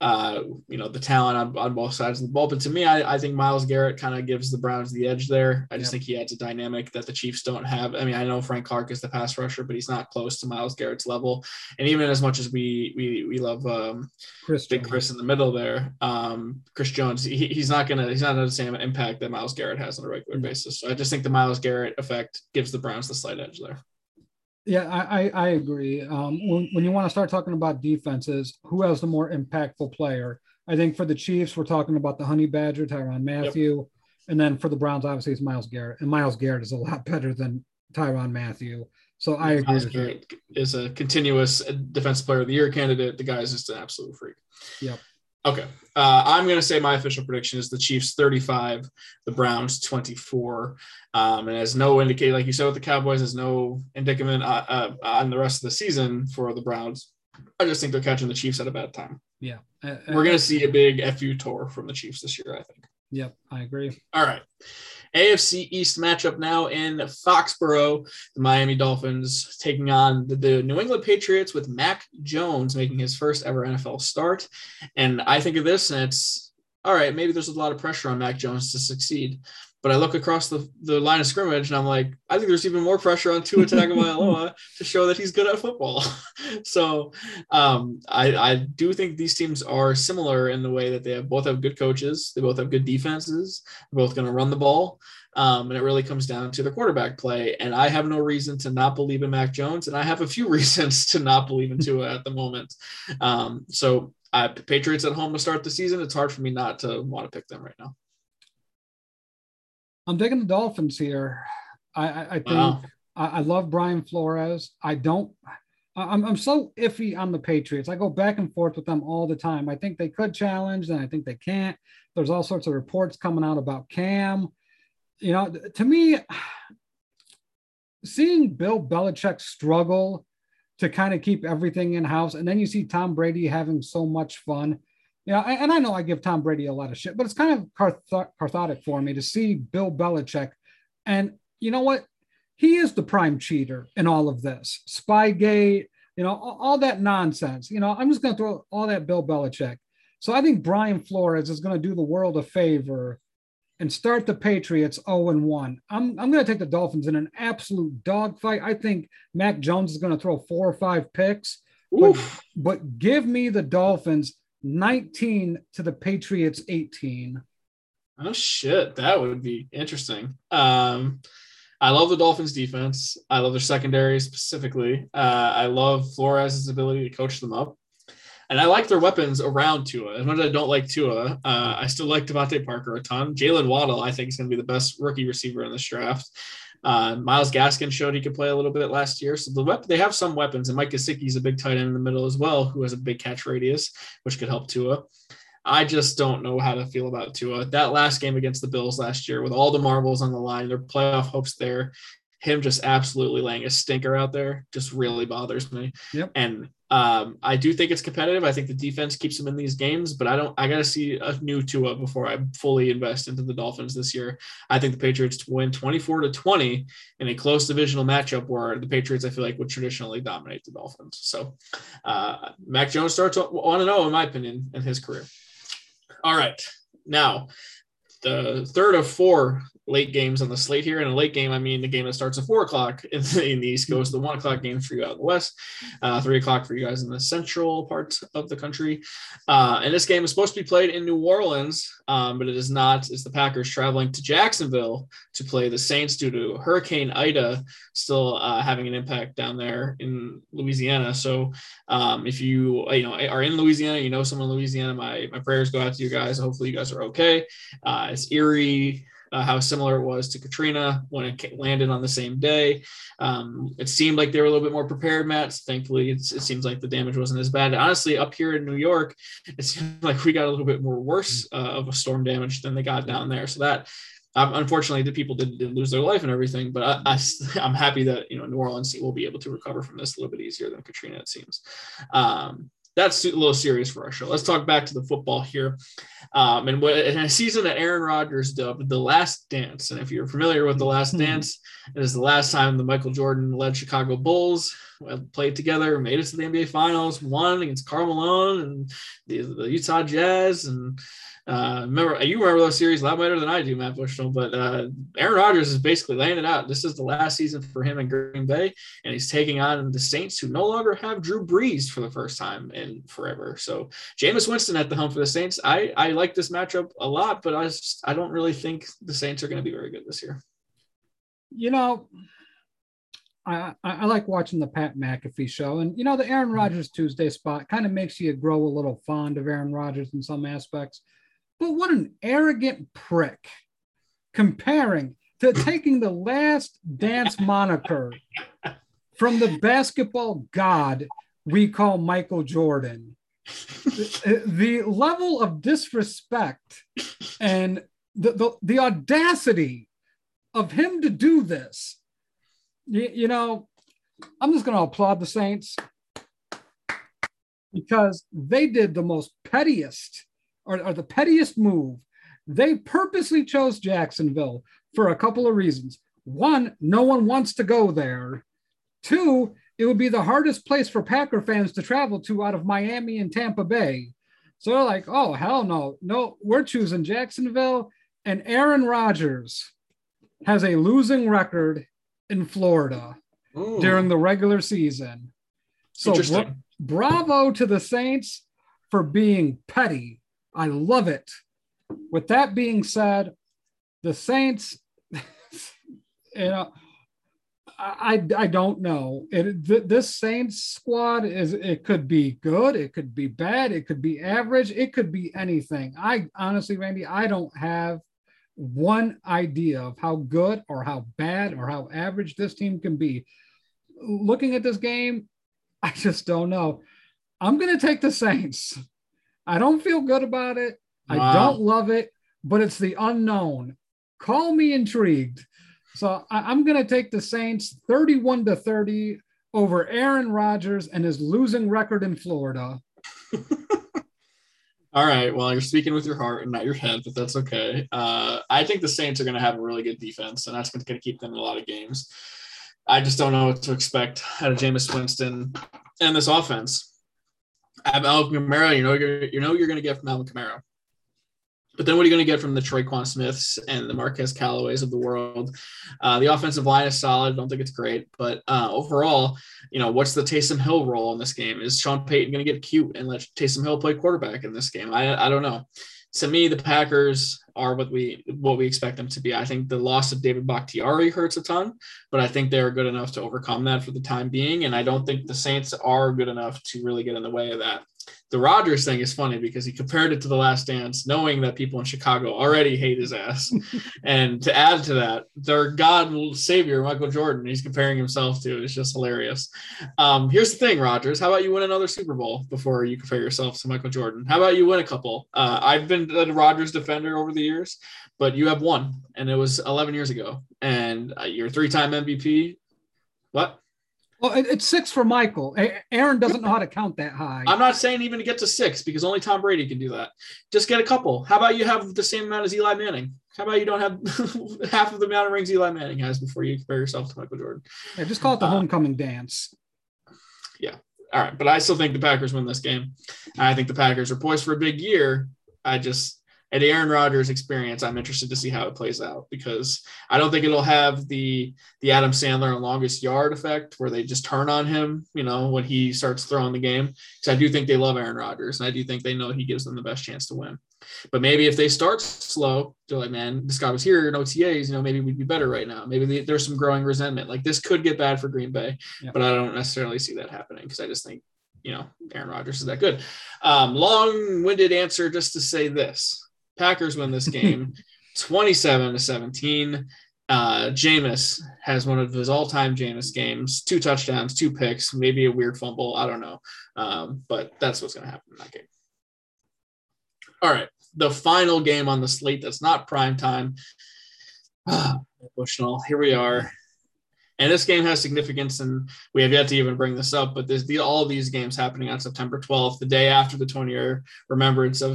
[SPEAKER 1] uh, you know, the talent on, on both sides of the ball. But to me, I, I think Myles Garrett kind of gives the Browns the edge there. I just yep. think he adds a dynamic that the Chiefs don't have. I mean, I know Frank Clark is the pass rusher, but he's not close to Myles Garrett's level. And even as much as we we we love um, Chris Big Jones. Chris in the middle there, um, Chris Jones, he, he's not gonna he's not the same impact that Myles Garrett has on a regular mm-hmm. basis. So I just think the Myles Garrett effect gives the Browns the slight edge there.
[SPEAKER 2] Yeah, I, I, I agree. Um, when, when you want to start talking about defenses, who has the more impactful player? I think for the Chiefs, we're talking about the Honey Badger, Tyrann Mathieu. Yep. And then for the Browns, obviously, it's Myles Garrett. And Myles Garrett is a lot better than Tyrann Mathieu. So I agree. Myles Garrett
[SPEAKER 1] is a continuous defensive player of the year candidate. The guy is just an absolute freak.
[SPEAKER 2] Yep.
[SPEAKER 1] Okay. Uh, I'm going to say my official prediction is the Chiefs 35, the Browns 24. Um, and as no indicate, like you said with the Cowboys, there's no indicament uh, uh, on the rest of the season for the Browns. I just think they're catching the Chiefs at a bad time.
[SPEAKER 2] Yeah.
[SPEAKER 1] Uh, We're going to see a big FU tour from the Chiefs this year, I think.
[SPEAKER 2] Yep, I agree.
[SPEAKER 1] All right. AFC East matchup now in Foxborough. The Miami Dolphins taking on the, New England Patriots with Mac Jones making his first ever NFL start. And I think of this and it's all right, maybe there's a lot of pressure on Mac Jones to succeed. But I look across the, the line of scrimmage and I'm like, I think there's even more pressure on Tua Tagovailoa to show that he's good at football. so um, I, I do think these teams are similar in the way that they have both have good coaches, they both have good defenses, they're both going to run the ball. Um, and it really comes down to the quarterback play. And I have no reason to not believe in Mac Jones, and I have a few reasons to not believe in Tua at the moment. Um, so uh, Patriots at home to start the season. It's hard for me not to want to pick them right now.
[SPEAKER 2] I'm digging the Dolphins here. I, I, I think wow. I, I, love Brian Flores. I don't. I'm, I'm so iffy on the Patriots. I go back and forth with them all the time. I think they could challenge, and I think they can't. There's all sorts of reports coming out about Cam. You know, to me, seeing Bill Belichick struggle to kind of keep everything in house, and then you see Tom Brady having so much fun yeah, and I know I give Tom Brady a lot of shit, but it's kind of cathartic for me to see Bill Belichick. And you know what? He is the prime cheater in all of this. Spygate, you know, all, that nonsense. You know, I'm just going to throw all that Bill Belichick. So I think Brian Flores is going to do the world a favor and start the Patriots 0 and 1. I'm, I'm going to take the Dolphins in an absolute dogfight. I think Mac Jones is going to throw four or five picks. But, but give me the Dolphins 19 to the Patriots 18.
[SPEAKER 1] Oh shit, that would be interesting. Um, I love the Dolphins defense. I love their secondary specifically. Uh, I love Flores' ability to coach them up. And I like their weapons around Tua. As much as I don't like Tua, uh, I still like DeVante Parker a ton. Jaylen Waddle, I think, is going to be the best rookie receiver in this draft. Uh, Myles Gaskin showed he could play a little bit last year. So the weapon, they have some weapons, and Mike is a big tight end in the middle as well, who has a big catch radius, which could help Tua. I just don't know how to feel about Tua. That last game against the Bills last year, with all the marbles on the line, their playoff hopes there, him just absolutely laying a stinker out there just really bothers me.
[SPEAKER 2] Yep.
[SPEAKER 1] And um, I do think it's competitive. I think the defense keeps them in these games, but I don't. I got to see a new Tua before I fully invest into the Dolphins this year. I think the Patriots win 24 to 20 in a close divisional matchup where the Patriots, I feel like, would traditionally dominate the Dolphins. So, uh, Mac Jones starts one to zero in my opinion in his career. All right, now the third of four late games on the slate here. And a late game, I mean the game that starts at four o'clock in the, in the East Coast, the one o'clock game for you out in the West, uh, three o'clock for you guys in the central part of the country. Uh, and this game is supposed to be played in New Orleans, um, but it is not. It's the Packers traveling to Jacksonville to play the Saints due to Hurricane Ida still uh, having an impact down there in Louisiana. So um, if you you know are in Louisiana, you know someone in Louisiana, my my prayers go out to you guys. Hopefully you guys are okay. Uh, it's eerie uh, how similar it was to Katrina when it landed on the same day. Um, it seemed like they were a little bit more prepared, Matt. Thankfully, it seems like the damage wasn't as bad. Honestly, up here in New York, it seemed like we got a little bit more worse uh, of a storm damage than they got down there. So that um, unfortunately, the people did, did, lose their life and everything, but I, I, am happy that you know New Orleans will be able to recover from this a little bit easier than Katrina. It seems. Um, that's a little serious for our show. Let's talk back to the football here. Um, and what in a season that Aaron Rodgers dubbed the last dance. And if you're familiar with the last mm-hmm. dance, it is the last time the Michael Jordan led Chicago Bulls played together, made it to the NBA Finals, won against Karl Malone and the, the Utah Jazz, and uh, remember you remember those series a lot better than I do, Matt Bushnell. But uh, Aaron Rodgers is basically laying it out. This is the last season for him in Green Bay, and he's taking on the Saints, who no longer have Drew Brees for the first time in forever. So Jameis Winston at the home for the Saints. I I like this matchup a lot, but I just, I don't really think the Saints are going to be very good this year.
[SPEAKER 2] You know, I, I, like watching the Pat McAfee show. And, you know, the Aaron Rodgers Tuesday spot kind of makes you grow a little fond of Aaron Rodgers in some aspects. But what an arrogant prick comparing to taking the last dance moniker from the basketball god we call Michael Jordan. the, level of disrespect and the, the, the audacity of him to do this you, you know, I'm just going to applaud the Saints because they did the most pettiest or, or the pettiest move. They purposely chose Jacksonville for a couple of reasons. One, no one wants to go there. Two, it would be the hardest place for Packer fans to travel to out of Miami and Tampa Bay. So they're like, oh, hell no. No, we're choosing Jacksonville. And Aaron Rodgers has a losing record in Florida Ooh. during the regular season. So bra- bravo to the Saints for being petty. I love it. With that being said, the Saints, you know, I, I don't know. It, th- this Saints squad is it could be good, it could be bad, it could be average, it could be anything. I honestly, Randy, I don't have one idea of how good or how bad or how average this team can be. Looking at this game, I just don't know. I'm going to take the Saints. I don't feel good about it. Wow. I don't love it, but it's the unknown. Call me intrigued. So I, am going to take the Saints 31 to 30 over Aaron Rodgers and his losing record in Florida.
[SPEAKER 1] All right. Well, you're speaking with your heart and not your head, but that's okay. Uh, I think the Saints are going to have a really good defense, and that's going to keep them in a lot of games. I just don't know what to expect out of Jameis Winston and this offense. Alvin Kamara. You know, you're, you know you're going to get from Alvin Kamara. But then what are you going to get from the Tre'Quan Smiths and the Marquez Callaways of the world? Uh, the offensive line is solid. I don't think it's great, but uh, overall, you know, what's the Taysom Hill role in this game? Is Sean Payton going to get cute and let Taysom Hill play quarterback in this game? I, I don't know. To me, the Packers are what we what we expect them to be. I think the loss of David Bakhtiari hurts a ton, but I think they are good enough to overcome that for the time being. And I don't think the Saints are good enough to really get in the way of that the Rodgers thing is funny because he compared it to the last dance, knowing that people in Chicago already hate his ass. and to add to that, their God savior, Michael Jordan, he's comparing himself to. It's just hilarious. Um, here's the thing, Rodgers. How about you win another Super Bowl before you compare yourself to Michael Jordan? How about you win a couple? Uh, I've been a Rodgers defender over the years, but you have one, and it was 11 years ago. And uh, you're three time MVP. What?
[SPEAKER 2] Well, it's six for Michael. Aaron doesn't know how to count that high.
[SPEAKER 1] I'm not saying even to get to six because only Tom Brady can do that. Just get a couple. How about you have the same amount as Eli Manning? How about you don't have half of the amount of rings Eli Manning has before you compare yourself to Michael Jordan?
[SPEAKER 2] Yeah, just call it the uh, homecoming dance.
[SPEAKER 1] Yeah. All right. But I still think the Packers win this game. I think the Packers are poised for a big year. I just at Aaron Rodgers experience, I'm interested to see how it plays out because I don't think it'll have the the Adam Sandler and longest yard effect where they just turn on him, you know, when he starts throwing the game. Because I do think they love Aaron Rodgers and I do think they know he gives them the best chance to win. But maybe if they start slow, they're like, man, this guy was here in OTAs, you know, maybe we'd be better right now. Maybe they, there's some growing resentment. Like this could get bad for Green Bay, yeah. but I don't necessarily see that happening because I just think you know, Aaron Rodgers is that good. Um, long-winded answer just to say this. Packers win this game 27 to 17. Uh, Jameis has one of his all-time Jameis games, two touchdowns, two picks, maybe a weird fumble. I don't know. Um, but that's what's going to happen in that game. All right. The final game on the slate that's not prime time. Ah, Bushnell, here we are. And this game has significance, and we have yet to even bring this up. But there's the, all these games happening on September 12th, the day after the 20-year remembrance of,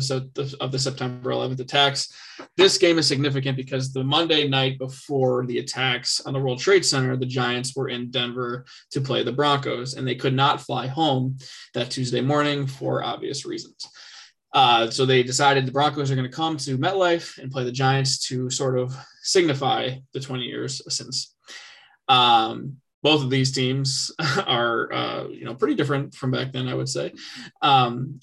[SPEAKER 1] of the September 11th attacks. This game is significant because the Monday night before the attacks on the World Trade Center, the Giants were in Denver to play the Broncos, and they could not fly home that Tuesday morning for obvious reasons. Uh, so they decided the Broncos are going to come to MetLife and play the Giants to sort of signify the 20 years since. Um, both of these teams are, uh, you know, pretty different from back then, I would say. Um,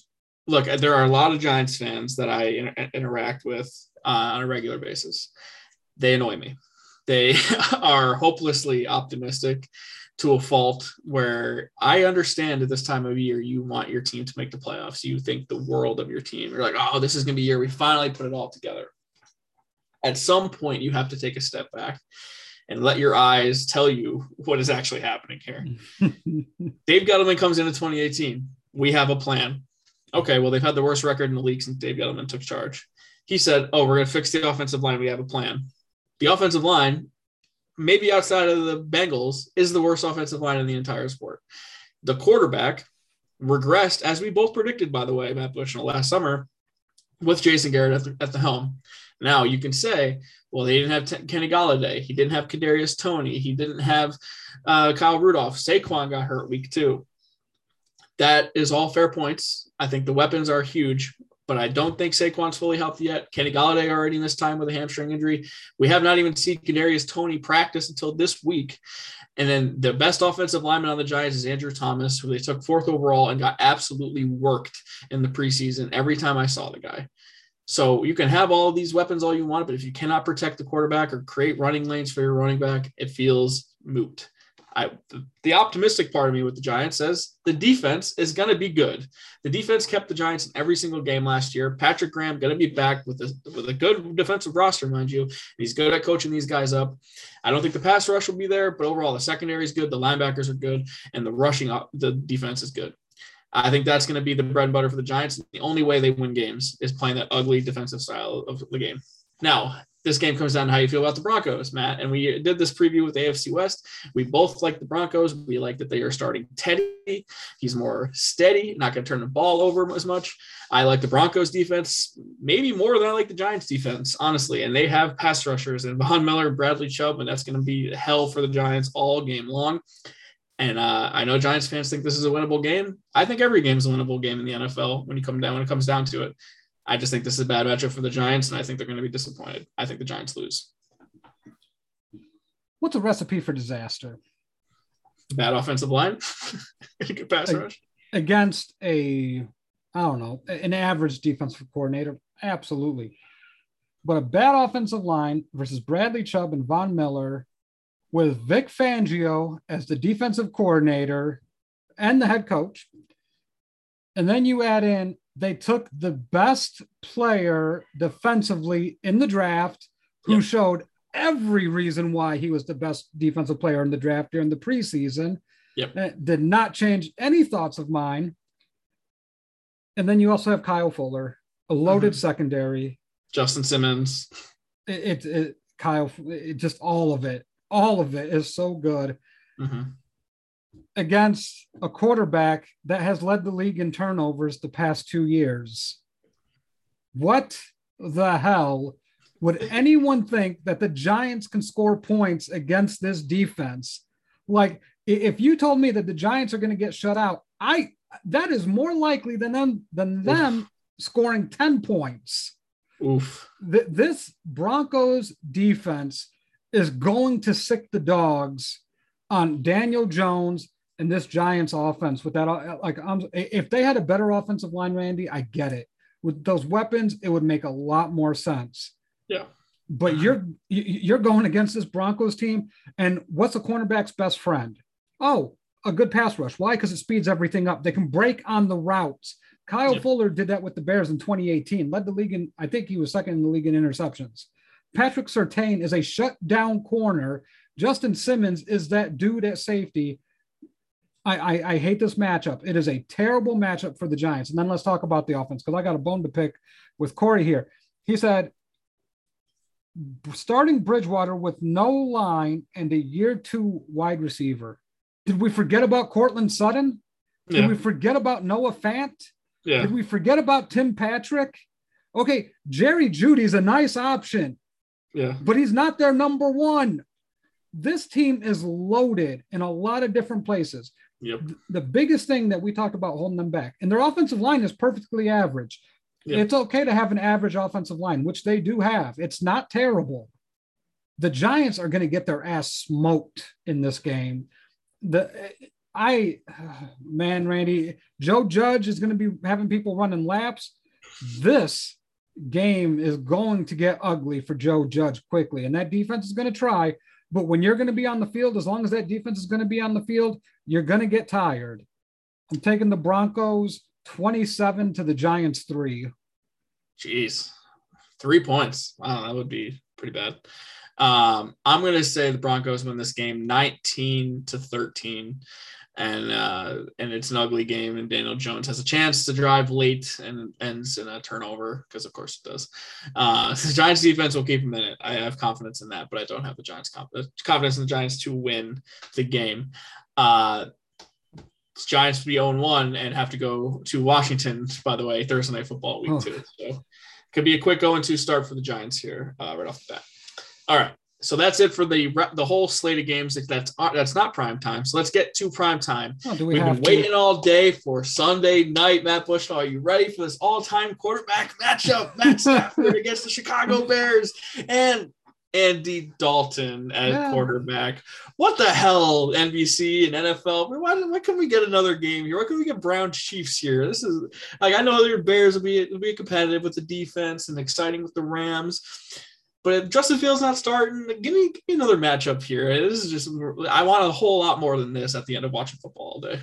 [SPEAKER 1] look, there are a lot of Giants fans that I inter- interact with uh, on a regular basis. They annoy me. They are hopelessly optimistic to a fault where I understand at this time of year you want your team to make the playoffs. You think the world of your team. You're like, oh, this is going to be year we finally put it all together. At some point, you have to take a step back and let your eyes tell you what is actually happening here. Dave Gettleman comes into 2018. We have a plan. Okay, well, they've had the worst record in the league since Dave Gettleman took charge. He said, Oh, we're going to fix the offensive line. We have a plan. The offensive line maybe outside of the Bengals, is the worst offensive line in the entire sport. The quarterback regressed, as we both predicted, by the way, Matt Bushnell last summer, with Jason Garrett at the, at the helm. Now you can say, well, they didn't have Kenny Golladay, he didn't have Kadarius Toney, he didn't have uh, Kyle Rudolph. Saquon got hurt week two. That is all fair points. I think the weapons are huge but I don't think Saquon's fully healthy yet. Kenny Golladay already missed time with a hamstring injury. We have not even seen Kadarius Toney practice until this week. And then the best offensive lineman on the Giants is Andrew Thomas, who they took fourth overall and got absolutely worked in the preseason every time I saw the guy. So you can have all these weapons all you want, but if you cannot protect the quarterback or create running lanes for your running back, it feels moot. I, the optimistic part of me with the Giants says the defense is going to be good. The defense kept the Giants in every single game last year. Patrick Graham going to be back with a, with a good defensive roster, mind you. He's good at coaching these guys up. I don't think the pass rush will be there, but overall the secondary is good, the linebackers are good, and the rushing up the defense is good. I think that's going to be the bread and butter for the Giants. The only way they win games is playing that ugly defensive style of the game. Now, this game comes down to how you feel about the Broncos, Matt. And we did this preview with AFC West. We both like the Broncos. We like that they are starting Teddy. He's more steady, not going to turn the ball over as much. I like the Broncos defense maybe more than I like the Giants defense, honestly. And they have pass rushers and Von Miller, Bradley Chubb, and that's going to be hell for the Giants all game long. And uh, I know Giants fans think this is a winnable game. I think every game is a winnable game in the NFL when you come down when it comes down to it. I just think this is a bad matchup for the Giants, and I think they're going to be disappointed. I think the Giants lose.
[SPEAKER 2] What's a recipe for disaster?
[SPEAKER 1] Bad offensive line, good pass rush
[SPEAKER 2] against a, I don't know, an average defensive coordinator. Absolutely, but a bad offensive line versus Bradley Chubb and Von Miller, with Vic Fangio as the defensive coordinator and the head coach, and then you add in they took the best player defensively in the draft who yep. showed every reason why he was the best defensive player in the draft during the preseason.
[SPEAKER 1] Yep.
[SPEAKER 2] did not change any thoughts of mine. And then you also have Kyle Fuller, a loaded mm-hmm. secondary.
[SPEAKER 1] Justin Simmons.
[SPEAKER 2] It, it, it Kyle, it, just all of it, all of it is so good. Mm-hmm against a quarterback that has led the league in turnovers the past two years. What the hell would anyone think that the Giants can score points against this defense? Like, if you told me that the Giants are going to get shut out, I that is more likely than them than them Oof. scoring 10 points.
[SPEAKER 1] Oof.
[SPEAKER 2] Th- this Broncos defense is going to sick the dogs on Daniel Jones and this Giants offense with that. Like, I'm, if they had a better offensive line, Randy, I get it. With those weapons, it would make a lot more sense.
[SPEAKER 1] Yeah.
[SPEAKER 2] But mm-hmm. you're you're going against this Broncos team, and what's a cornerback's best friend? Oh, a good pass rush. Why? Because it speeds everything up. They can break on the routes. Kyle yeah. Fuller did that with the Bears in 2018, led the league in, I think he was second in the league in interceptions. Patrick Surtain is a shutdown corner Justin Simmons is that dude at safety. I, I, I hate this matchup. It is a terrible matchup for the Giants. And then let's talk about the offense because I got a bone to pick with Corey here. He said starting Bridgewater with no line and a year two wide receiver. Did we forget about Courtland Sutton? Did
[SPEAKER 1] Yeah.
[SPEAKER 2] we forget about Noah Fant?
[SPEAKER 1] Yeah.
[SPEAKER 2] Did we forget about Tim Patrick? Okay, Jerry Jeudy's a nice option,
[SPEAKER 1] Yeah.
[SPEAKER 2] but he's not their number one. This team is loaded in a lot of different places.
[SPEAKER 1] Yep.
[SPEAKER 2] The biggest thing that we talked about holding them back, and their offensive line is perfectly average.
[SPEAKER 1] Yep.
[SPEAKER 2] It's okay to have an average offensive line, which they do have. It's not terrible. The Giants are going to get their ass smoked in this game. The I man, Randy, Joe Judge is going to be having people running laps. This game is going to get ugly for Joe Judge quickly, and that defense is going to try. But when you're going to be on the field, as long as that defense is going to be on the field, you're going to get tired. I'm taking the Broncos 27 to the Giants three.
[SPEAKER 1] Jeez. Three points. Wow, that would be pretty bad. Um, I'm gonna say the Broncos win this game 19 to 13. And uh, and it's an ugly game, and Daniel Jones has a chance to drive late and ends in a turnover because of course it does. Uh, the Giants defense will keep him in it. I have confidence in that, but I don't have the Giants confidence confidence in the Giants to win the game. Uh, Giants be 0 1 and have to go to Washington, by the way, Thursday night football week
[SPEAKER 2] Oh.
[SPEAKER 1] two. So could be a quick 0 2 start for the Giants here uh, right off the bat. All right. So that's it for the the whole slate of games that's uh, that's not prime time. So let's get to prime time.
[SPEAKER 2] Oh, do we
[SPEAKER 1] We've
[SPEAKER 2] have
[SPEAKER 1] been
[SPEAKER 2] to-
[SPEAKER 1] waiting all day for Sunday night. Matt Bushnell, are you ready for this all-time quarterback matchup? Matt Stafford against the Chicago Bears and Andy Dalton at
[SPEAKER 2] Yeah.
[SPEAKER 1] quarterback. What the hell, NBC and NFL? Why, why couldn't we get another game here? Why can't we get Brown Chiefs here? This is like I know your Bears will be will be competitive with the defense and exciting with the Rams. But if Justin Fields not starting, give me, give me another matchup here. This is just I want a whole lot more than this at the end of watching football all day.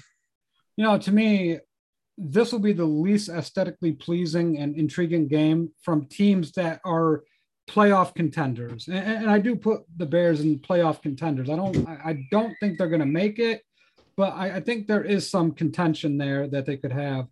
[SPEAKER 2] You know, to me, this will be the least aesthetically pleasing and intriguing game from teams that are playoff contenders. And, and I do put the Bears in playoff contenders. I don't I don't think they're gonna make it, but I, I think there is some contention there that they could have.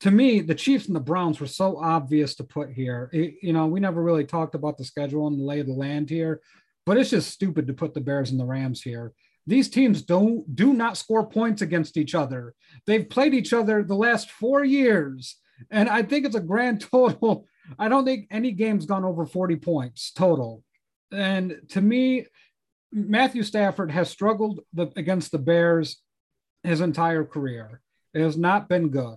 [SPEAKER 2] To me, the Chiefs and the Browns were so obvious to put here. It- you know, we never really talked about the schedule and the lay of the land here, but it's just stupid to put the Bears and the Rams here. These teams don't do not score points against each other. They've played each other the last four years, and I think it's a grand total. I don't think any game's gone over 40 points total. And to me, Matthew Stafford has struggled the, against the Bears his entire career. It has not been good.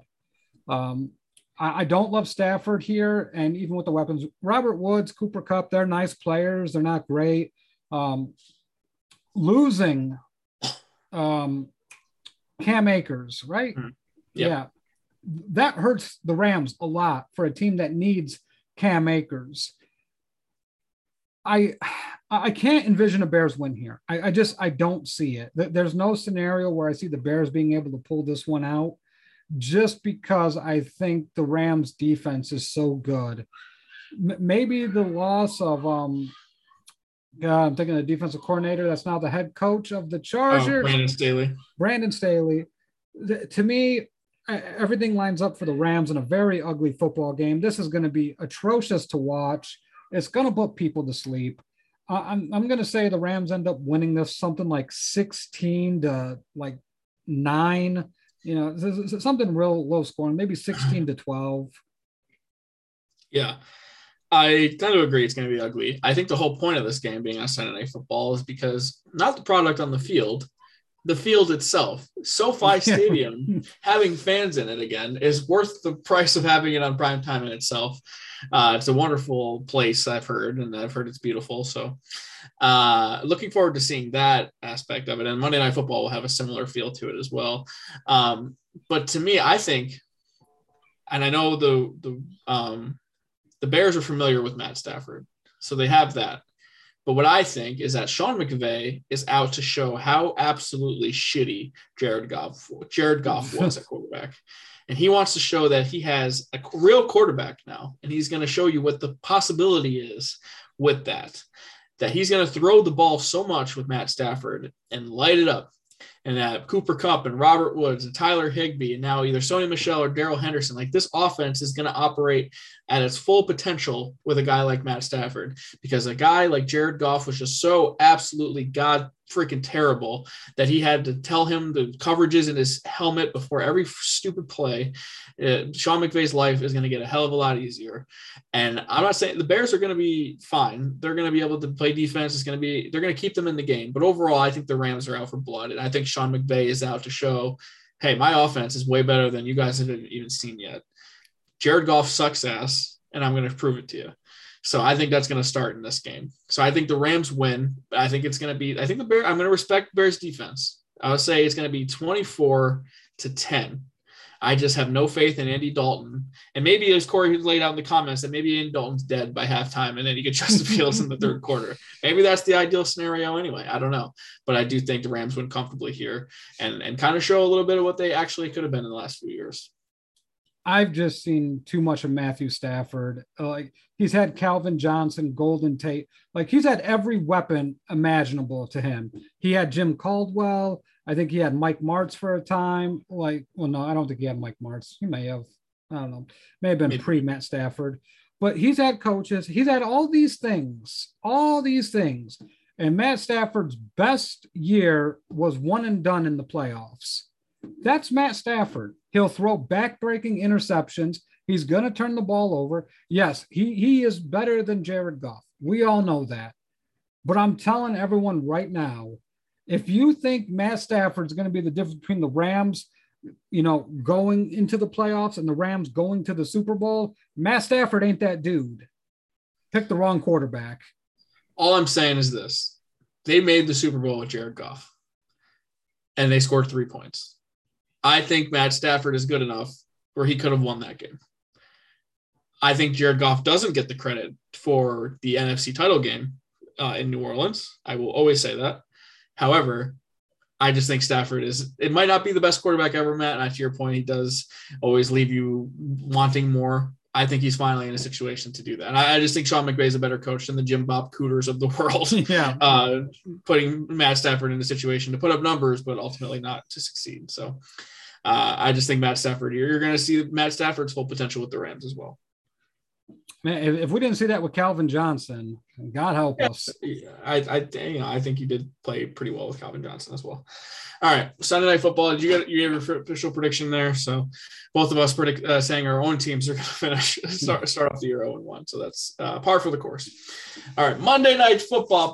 [SPEAKER 2] Um, I, I don't love Stafford here, and even with the weapons, Robert Woods, Cooper Kupp, they're nice players. They're not great. Um, losing um, Cam Akers, right?
[SPEAKER 1] Mhm.
[SPEAKER 2] Yeah.
[SPEAKER 1] Yeah.
[SPEAKER 2] That hurts the Rams a lot for a team that needs Cam Akers. I I can't envision a Bears win here. I, I just I don't see it. There's no scenario where I see the Bears being able to pull this one out just because I think the Rams defense is so good. M- maybe the loss of um yeah, I'm thinking the defensive coordinator that's now the head coach of the
[SPEAKER 1] Oh,
[SPEAKER 2] Chargers.
[SPEAKER 1] Brandon Staley.
[SPEAKER 2] Brandon Staley. To me, everything lines up for the Rams in a very ugly football game. This is going to be atrocious to watch. It's going to put people to sleep. Uh, I'm, I'm going to say the Rams end up winning this something like 16 to like nine. You know, something real low scoring, maybe 16 to 12.
[SPEAKER 1] Yeah. I tend to agree it's going to be ugly. I think the whole point of this game being on Sunday Night Football is because not the product on the field, the field itself. SoFi Stadium, having fans in it again, is worth the price of having it on prime time in itself. Uh, it's a wonderful place, I've heard, and I've heard it's beautiful. So, uh, looking forward to seeing that aspect of it. And Monday Night Football will have a similar feel to it as well. Um, but to me, I think, and I know the the um, the Bears are familiar with Matt Stafford, so they have that. But what I think is that Sean McVay is out to show how absolutely shitty Jared Goff Jared Goff was at quarterback. And he wants to show that he has a real quarterback now. And he's going to show you what the possibility is with that. That he's going to throw the ball so much with Matt Stafford and light it up and that Cooper Kupp and Robert Woods and Tyler Higbee and now either Sony Michel or Darrell Henderson, like this offense is going to operate at its full potential with a guy like Matt Stafford because a guy like Jared Goff was just so absolutely god freaking terrible that he had to tell him the coverages in his helmet before every stupid play. Uh, Sean McVay's life is going to get a hell of a lot easier. And I'm not saying the Bears are going to be fine. They're going to be able to play defense. It's going to be, they're going to keep them in the game. But overall, I think the Rams are out for blood. And I think Sean McVay is out to show, hey, my offense is way better than you guys have even seen yet. Jared Goff sucks ass, and I'm going to prove it to you. So I think that's going to start in this game. So I think the Rams win. I think it's going to be, I think the Bear, I'm going to respect Bears defense. I would say it's going to be 24 to 10. I just have no faith in Andy Dalton. And maybe as Corey laid out in the comments that maybe Andy Dalton's dead by halftime and then you get Justin Fields in the third quarter. Maybe that's the ideal scenario anyway. I don't know. But I do think the Rams win comfortably here and, and kind of show a little bit of what they actually could have been in the last few years.
[SPEAKER 2] I've just seen too much of Matthew Stafford. Like he's had Calvin Johnson, Golden Tate. Like he's had every weapon imaginable to him. He had Jim Caldwell. I think he had Mike Martz for a time. Like, well, no, I don't think he had Mike Martz. He may have. I don't know. May have been pre Matt Stafford. But he's had coaches. He's had all these things, all these things. And Matt Stafford's best year was one and done in the playoffs. That's Matt Stafford. He'll throw back-breaking interceptions. He's going to turn the ball over. Yes, he, he is better than Jared Goff. We all know that. But I'm telling everyone right now, if you think Matt Stafford's going to be the difference between the Rams, you know, going into the playoffs and the Rams going to the Super Bowl, Matt Stafford ain't that dude. Pick the wrong quarterback.
[SPEAKER 1] All I'm saying is this they made the Super Bowl with Jared Goff and they scored three points. I think Matt Stafford is good enough where he could have won that game. I think Jared Goff doesn't get the credit for the NFC title game uh, in New Orleans. I will always say that. However, I just think Stafford is, it might not be the best quarterback ever, Matt. And to your point, he does always leave you wanting more. I think he's finally in a situation to do that. And I, I just think Sean McVay is a better coach than the Jim Bob Cooters of the world.
[SPEAKER 2] Yeah.
[SPEAKER 1] Uh, putting Matt Stafford in a situation to put up numbers, but ultimately not to succeed. So uh, I just think Matt Stafford, you're, you're going to see Matt Stafford's full potential with the Rams as well.
[SPEAKER 2] Man, if, if we didn't see that with Calvin Johnson, God help
[SPEAKER 1] yeah,
[SPEAKER 2] us.
[SPEAKER 1] I, I, you know, I think you did play pretty well with Calvin Johnson as well. All right, Sunday Night Football. Did you get you gave your official prediction there? So both of us predict uh, saying our own teams are going to finish start start off the year 0 and 1. So that's uh, par for the course. All right, Monday Night Football.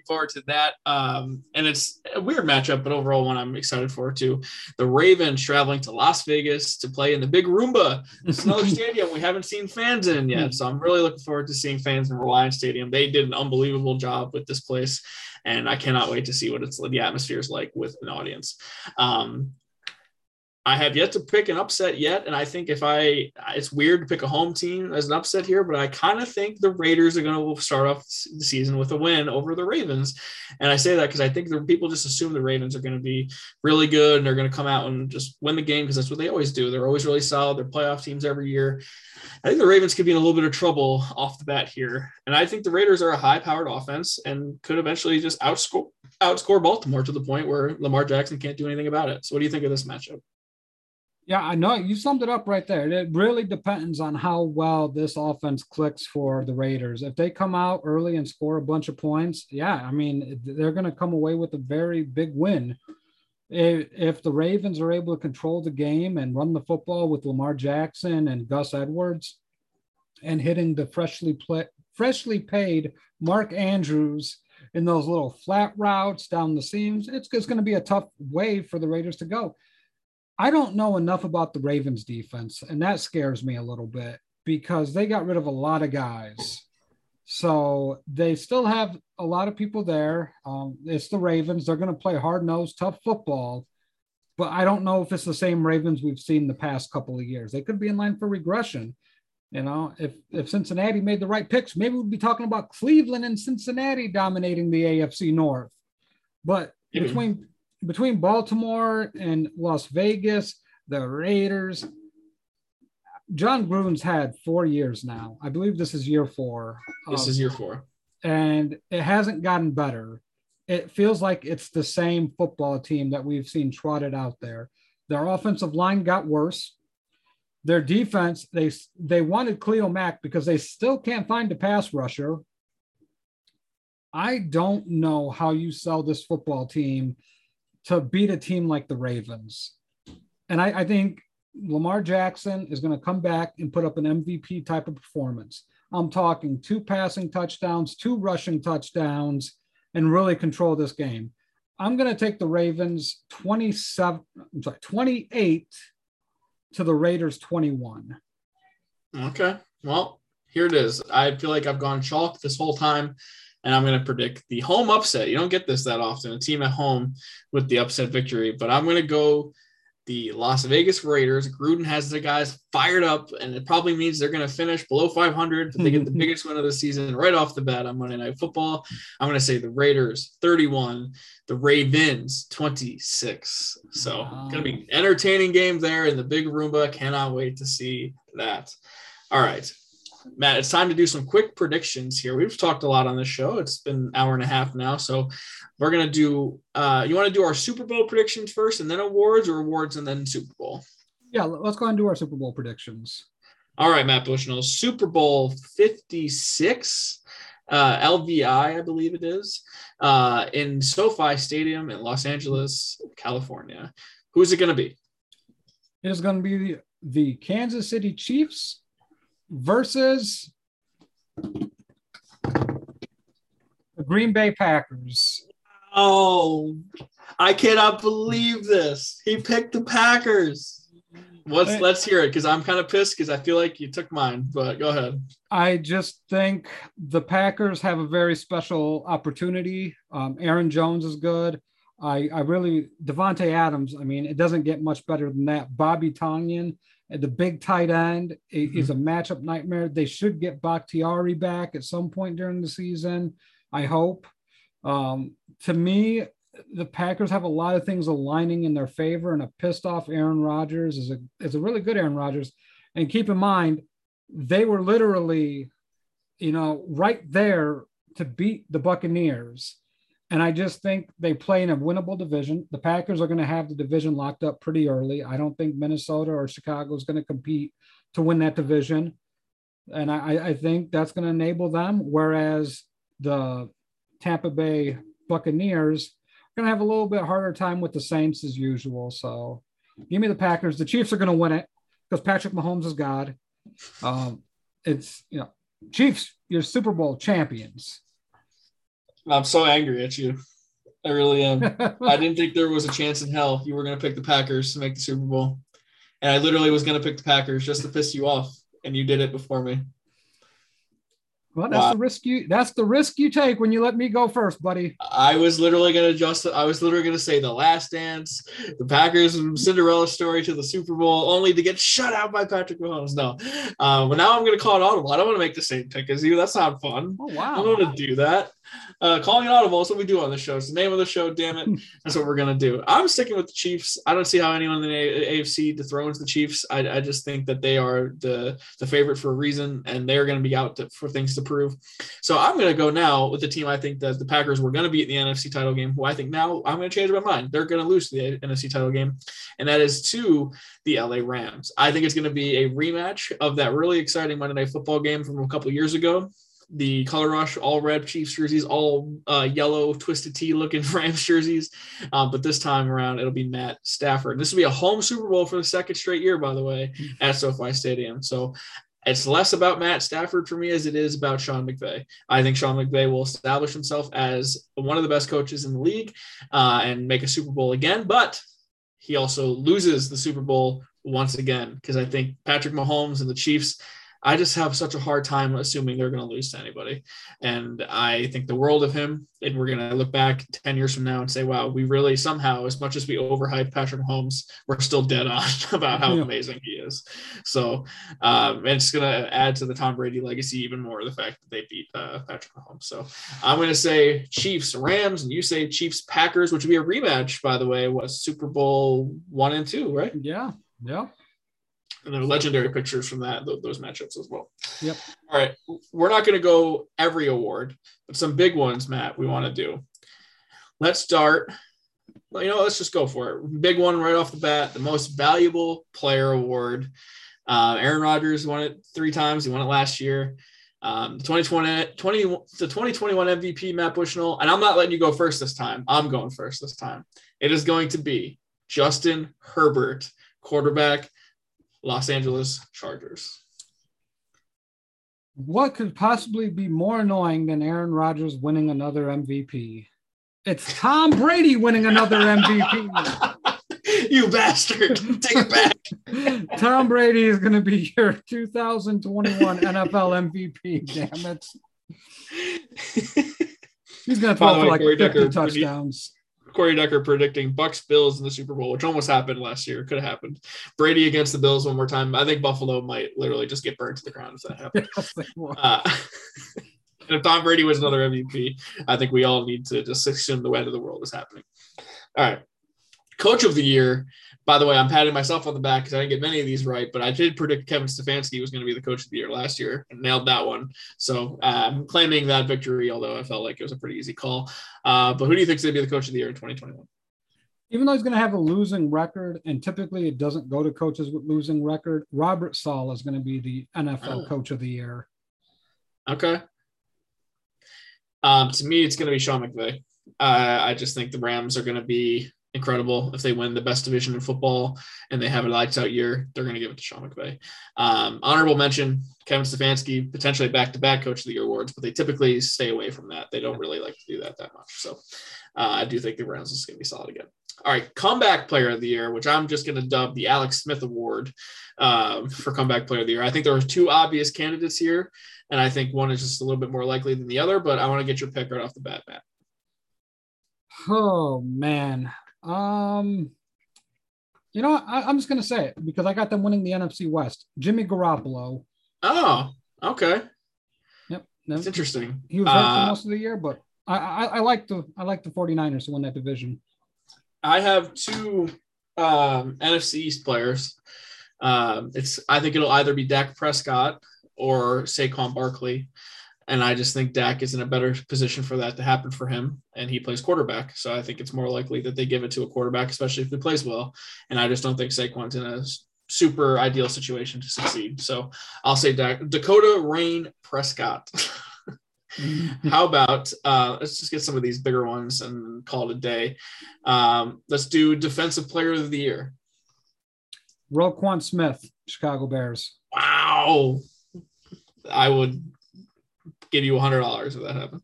[SPEAKER 1] Looking forward to that. Um, and it's a weird matchup, but overall one I'm excited for too. The Ravens traveling to Las Vegas to play in the Big Roomba. It's another stadium we haven't seen fans in yet, so I'm really looking forward to seeing fans in Reliance Stadium. They did an unbelievable job with this place, and I cannot wait to see what it's the atmosphere is like with an audience. Um, I have yet to pick an upset yet, and I think if I, it's weird to pick a home team as an upset here, but I kind of think the Raiders are going to start off the season with a win over the Ravens, and I say that because I think the people just assume the Ravens are going to be really good and they're going to come out and just win the game because that's what they always do. They're always really solid. They're playoff teams every year. I think the Ravens could be in a little bit of trouble off the bat here, and I think the Raiders are a high-powered offense and could eventually just outscore outscore Baltimore to the point where Lamar Jackson can't do anything about it. So, what do you think of this matchup?
[SPEAKER 2] Yeah, I know you summed it up right there. It really depends on how well this offense clicks for the Raiders. If they come out early and score a bunch of points, yeah, I mean, they're going to come away with a very big win. If the Ravens are able to control the game and run the football with Lamar Jackson and Gus Edwards and hitting the freshly play, freshly paid Mark Andrews in those little flat routes down the seams, it's, it's going to be a tough way for the Raiders to go. I don't know enough about the Ravens defense, and that scares me a little bit because they got rid of a lot of guys. So they still have a lot of people there. Um, it's the Ravens. They're going to play hard nosed, tough football. But I don't know if it's the same Ravens we've seen the past couple of years. They could be in line for regression. You know, if if Cincinnati made the right picks, maybe we'd be talking about Cleveland and Cincinnati dominating the AFC North. But mm-hmm. between between Baltimore and Las Vegas, the Raiders, Jon Gruden's had four years now. I believe this is year four.
[SPEAKER 1] This is year four.
[SPEAKER 2] and it hasn't gotten better. It feels like it's the same football team that we've seen trotted out there. Their offensive line got worse. Their defense, they they wanted Khalil Mack because they still can't find a pass rusher. I don't know how you sell this football team to beat a team like the Ravens. And I, I think Lamar Jackson is going to come back and put up an MVP type of performance. I'm talking two passing touchdowns, two rushing touchdowns, and really control this game. I'm going to take the Ravens 27, I'm sorry, 28 to the Raiders 21.
[SPEAKER 1] Okay. Well, here it is. I feel like I've gone chalk this whole time, and I'm going to predict the home upset. You don't get this that often, a team at home with the upset victory, but I'm going to go the Las Vegas Raiders. Gruden has the guys fired up, and it probably means they're going to finish below 500, but they get the biggest win of the season right off the bat on Monday Night Football. I'm going to say the Raiders 31, the Ravens 26. So, wow. going to be entertaining game there in the big Roomba. Cannot wait to see that. All right. Matt, it's time to do some quick predictions here. We've talked a lot on this show. It's been an hour and a half now. So we're going to do, uh, you want to do our Super Bowl predictions first and then awards or awards and then Super Bowl?
[SPEAKER 2] Yeah, let's go and do our Super Bowl predictions.
[SPEAKER 1] All right, Matt Bushnell, Super Bowl 56, uh, LVI, I believe it is, uh, in SoFi Stadium in Los Angeles, California. Who's it going to be?
[SPEAKER 2] It is going to be the, the Kansas City Chiefs versus the Green Bay Packers.
[SPEAKER 1] Oh, I cannot believe this. He picked the Packers. Let's let's hear it because I'm kind of pissed because I feel like you took mine. But go ahead.
[SPEAKER 2] I just think the Packers have a very special opportunity. Um, Aaron Jones is good. I I really Davante Adams. I mean, it doesn't get much better than that. Bobby Tonyan the big tight end mm-hmm. is a matchup nightmare. They should get Bakhtiari back at some point during the season. I hope. Um, to me, the Packers have a lot of things aligning in their favor, and a pissed off Aaron Rodgers is a is a really good Aaron Rodgers. And keep in mind, they were literally, you know, right there to beat the Buccaneers. And I just think they play in a winnable division. The Packers are going to have the division locked up pretty early. I don't think Minnesota or Chicago is going to compete to win that division. And I, I think that's going to enable them. Whereas the Tampa Bay Buccaneers are going to have a little bit harder time with the Saints as usual. So give me the Packers. The Chiefs are going to win it because Patrick Mahomes is God. Um, it's, you know, Chiefs, you're Super Bowl champions.
[SPEAKER 1] I'm so angry at you. I really am. I didn't think there was a chance in hell you were going to pick the Packers to make the Super Bowl. And I literally was going to pick the Packers just to piss you off. And you did it before me.
[SPEAKER 2] Well, that's wow. the risk you that's the risk you take when you let me go first, buddy.
[SPEAKER 1] I was literally gonna just I was literally gonna say the last dance, the Packers Cinderella story to the Super Bowl, only to get shut out by Patrick Mahomes. No. Uh, but now I'm gonna call it audible. I don't want to make the same pick as you. That's not fun.
[SPEAKER 2] Oh wow.
[SPEAKER 1] I don't want to do that. Uh, calling it audible is what we do on the show. It's the name of the show, damn it. That's what we're gonna do. I'm sticking with the Chiefs. I don't see how anyone in the AFC dethrones the Chiefs. I, I just think that they are the the favorite for a reason, and they're gonna be out to, for things to prove. So I'm going to go now with the team I think that the Packers were going to beat in the NFC title game, who I think now I'm going to change my mind. They're going to lose the NFC title game, and that is to the LA Rams. I think it's going to be a rematch of that really exciting Monday Night Football game from a couple years ago the color rush all red Chiefs jerseys, all uh, yellow twisted T looking Rams jerseys. Um, but this time around, it'll be Matt Stafford. This will be a home Super Bowl for the second straight year, by the way, at SoFi Stadium. So it's less about Matt Stafford for me as it is about Sean McVay. I think Sean McVay will establish himself as one of the best coaches in the league uh, and make a Super Bowl again, but he also loses the Super Bowl once again because I think Patrick Mahomes and the Chiefs I just have such a hard time assuming they're going to lose to anybody. And I think the world of him. And we're going to look back 10 years from now and say, wow, we really somehow, as much as we overhype Patrick Mahomes, we're still dead on about how yeah. amazing he is. So um, it's going to add to the Tom Brady legacy even more the fact that they beat uh, Patrick Mahomes. So I'm going to say Chiefs, Rams, and you say Chiefs, Packers, which would be a rematch, by the way, was Super Bowl one and two, right?
[SPEAKER 2] Yeah. Yeah.
[SPEAKER 1] And then legendary pictures from that those matchups as well.
[SPEAKER 2] Yep.
[SPEAKER 1] All right, we're not going to go every award, but some big ones, Matt. We want to do. Let's start. Well, You know, let's just go for it. Big one right off the bat: the most valuable player award. Uh, Aaron Rodgers won it three times. He won it last year. Um, the 2020, 20, the 2021 MVP, Matt Bushnell, and I'm not letting you go first this time. I'm going first this time. It is going to be Justin Herbert, quarterback, Los Angeles Chargers.
[SPEAKER 2] What could possibly be more annoying than Aaron Rodgers winning another MVP? It's Tom Brady winning another MVP.
[SPEAKER 1] you bastard. Take it back.
[SPEAKER 2] Tom Brady is going to be your 2021 NFL MVP. Damn it. He's going to throw for like 50 Decker, touchdowns.
[SPEAKER 1] Corey Decker predicting Bucs Bills in the Super Bowl, which almost happened last year. Could have happened. Brady against the Bills one more time. I think Buffalo might literally just get burned to the ground if that happens. uh, and if Tom Brady was another MVP, I think we all need to just assume the end of the world is happening. All right. Coach of the year. By the way, I'm patting myself on the back because I didn't get many of these right, but I did predict Kevin Stefanski was going to be the coach of the year last year and nailed that one. So uh, I'm claiming that victory, although I felt like it was a pretty easy call. Uh, but who do you think is going to be the coach of the year in 2021?
[SPEAKER 2] Even though he's going to have a losing record, and typically it doesn't go to coaches with losing record, Robert Saleh is going to be the NFL oh. coach of the year.
[SPEAKER 1] Okay. Um, to me, it's going to be Sean McVay. Uh, I just think the Rams are going to be incredible. If they win the best division in football and they have a lights out year, they're going to give it to Sean McVay. Um, honorable mention Kevin Stefanski, potentially back to back coach of the year awards, but they typically stay away from that. They don't really like to do that that much. So uh, I do think the Browns is going to be solid again. All right, comeback player of the year, which I'm just going to dub the Alex Smith Award um, for comeback player of the year. I think there are two obvious candidates here, and I think one is just a little bit more likely than the other. But I want to get your pick right off the bat, Matt.
[SPEAKER 2] Oh man, um, you know, I, am just gonna say it because I got them winning the NFC West. Jimmy Garoppolo.
[SPEAKER 1] Oh, okay.
[SPEAKER 2] Yep,
[SPEAKER 1] that's interesting.
[SPEAKER 2] He was hurt uh, for most of the year, but I, I, I like the I like the 49ers to win that division.
[SPEAKER 1] I have two um, NFC East players. Um, it's I think it'll either be Dak Prescott or Saquon Barkley. And I just think Dak is in a better position for that to happen for him. And he plays quarterback. So I think it's more likely that they give it to a quarterback, especially if he plays well. And I just don't think Saquon's in a super ideal situation to succeed. So I'll say Dak, Dakota Rayne Prescott. How about uh, let's just get some of these bigger ones and call it a day. Um, let's do defensive player of the year.
[SPEAKER 2] Roquan Smith, Chicago Bears.
[SPEAKER 1] Wow. I would give you a hundred dollars if that happened.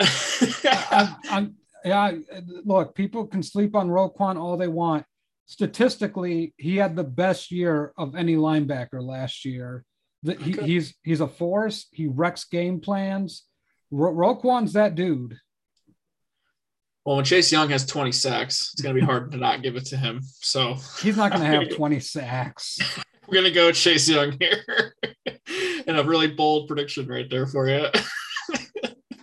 [SPEAKER 2] I, I'm, yeah, look, people can sleep on Roquan all they want. Statistically, he had the best year of any linebacker last year. The, he, okay. He's he's a force. He wrecks game plans. Ro- Roquan's that dude.
[SPEAKER 1] Well, when Chase Young has 20 sacks, it's going to be hard to not give it to him. So
[SPEAKER 2] he's not going to have 20 sacks.
[SPEAKER 1] We're going to go Chase Young here. and a really bold prediction right there for you.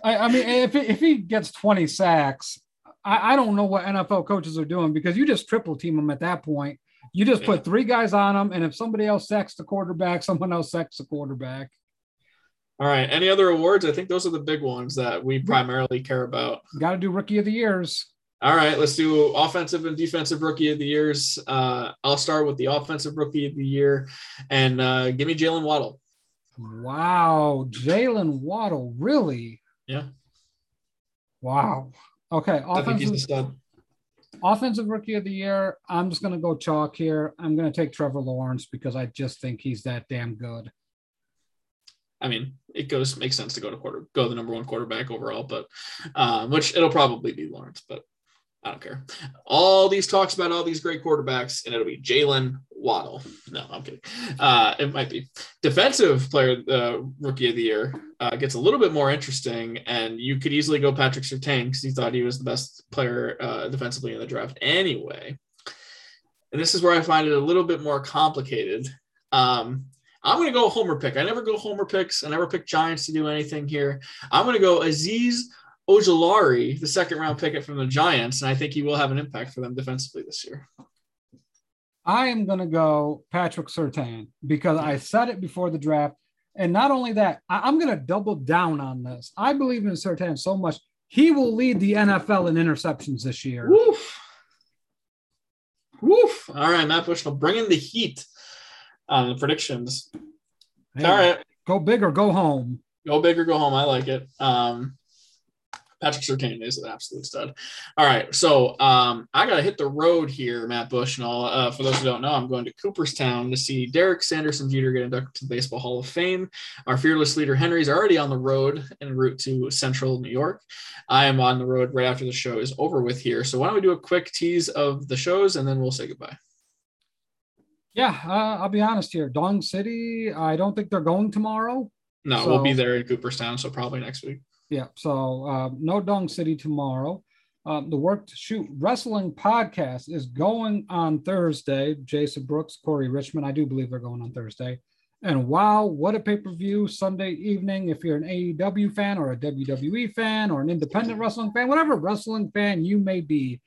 [SPEAKER 2] I, I, mean, if, if he gets 20 sacks, I, I, don't know what NFL coaches are doing because you just triple team them at that point. You just yeah. put three guys on them, and if somebody else sacks the quarterback, someone else sacks the quarterback.
[SPEAKER 1] All right. Any other awards? I think those are the big ones that we primarily care about.
[SPEAKER 2] Got to do rookie of the years.
[SPEAKER 1] All right, let's do offensive and defensive rookie of the years. Uh, I'll start with the offensive rookie of the year, and uh, give me Jaylen Waddle.
[SPEAKER 2] Wow, Jaylen Waddle, really?
[SPEAKER 1] Yeah.
[SPEAKER 2] Wow. Okay. Offensive, offensive rookie of the year. I'm just going to go chalk here. I'm going to take Trevor Lawrence because I just think he's that damn good.
[SPEAKER 1] I mean, it goes makes sense to go to quarter, go the number one quarterback overall, but um, which it'll probably be Lawrence, but I don't care. All these talks about all these great quarterbacks, and it'll be Jaylen Waddle. No, I'm kidding. Uh, it might be defensive player, uh, rookie of the year uh, gets a little bit more interesting, and you could easily go Patrick Surtain because he thought he was the best player uh, defensively in the draft anyway. And this is where I find it a little bit more complicated. Um, I'm going to go homer pick. I never go homer picks. I never pick Giants to do anything here. I'm going to go Azeez Ojulari, the second round picket from the Giants, and I think he will have an impact for them defensively this year.
[SPEAKER 2] I am going to go Patrick Surtain because I said it before the draft. And not only that, I, am going to double down on this. I believe in Surtain so much. He will lead the NFL in interceptions this year.
[SPEAKER 1] Woof. Woof. All right, Matt Bushnell bringing the heat on the predictions. Hey, All right.
[SPEAKER 2] Go big or go home.
[SPEAKER 1] Go big or go home. I like it. Um, Patrick Surtain is an absolute stud. All right, so um, I got to hit the road here, Matt Bush, Bushnell. Uh, for those who don't know, I'm going to Cooperstown to see Derek Sanderson Jeter get inducted to the Baseball Hall of Fame. Our fearless leader Henry's already on the road en route to Central New York. I am on the road right after the show is over with here. So why don't we do a quick tease of the shows and then we'll say goodbye.
[SPEAKER 2] Yeah, uh, I'll be honest here. Dong City, I don't think they're going tomorrow.
[SPEAKER 1] No, so, we'll be there in Cooperstown, so probably next week.
[SPEAKER 2] Yeah. So uh, no Dong City tomorrow. Um, the Work to Shoot Wrestling podcast is going on Thursday. Jason Brooks, Corey Richmond. I do believe they're going on Thursday. And wow, what a pay per view Sunday evening. If you're an AEW fan or a WWE fan or an independent wrestling fan, whatever wrestling fan you may be,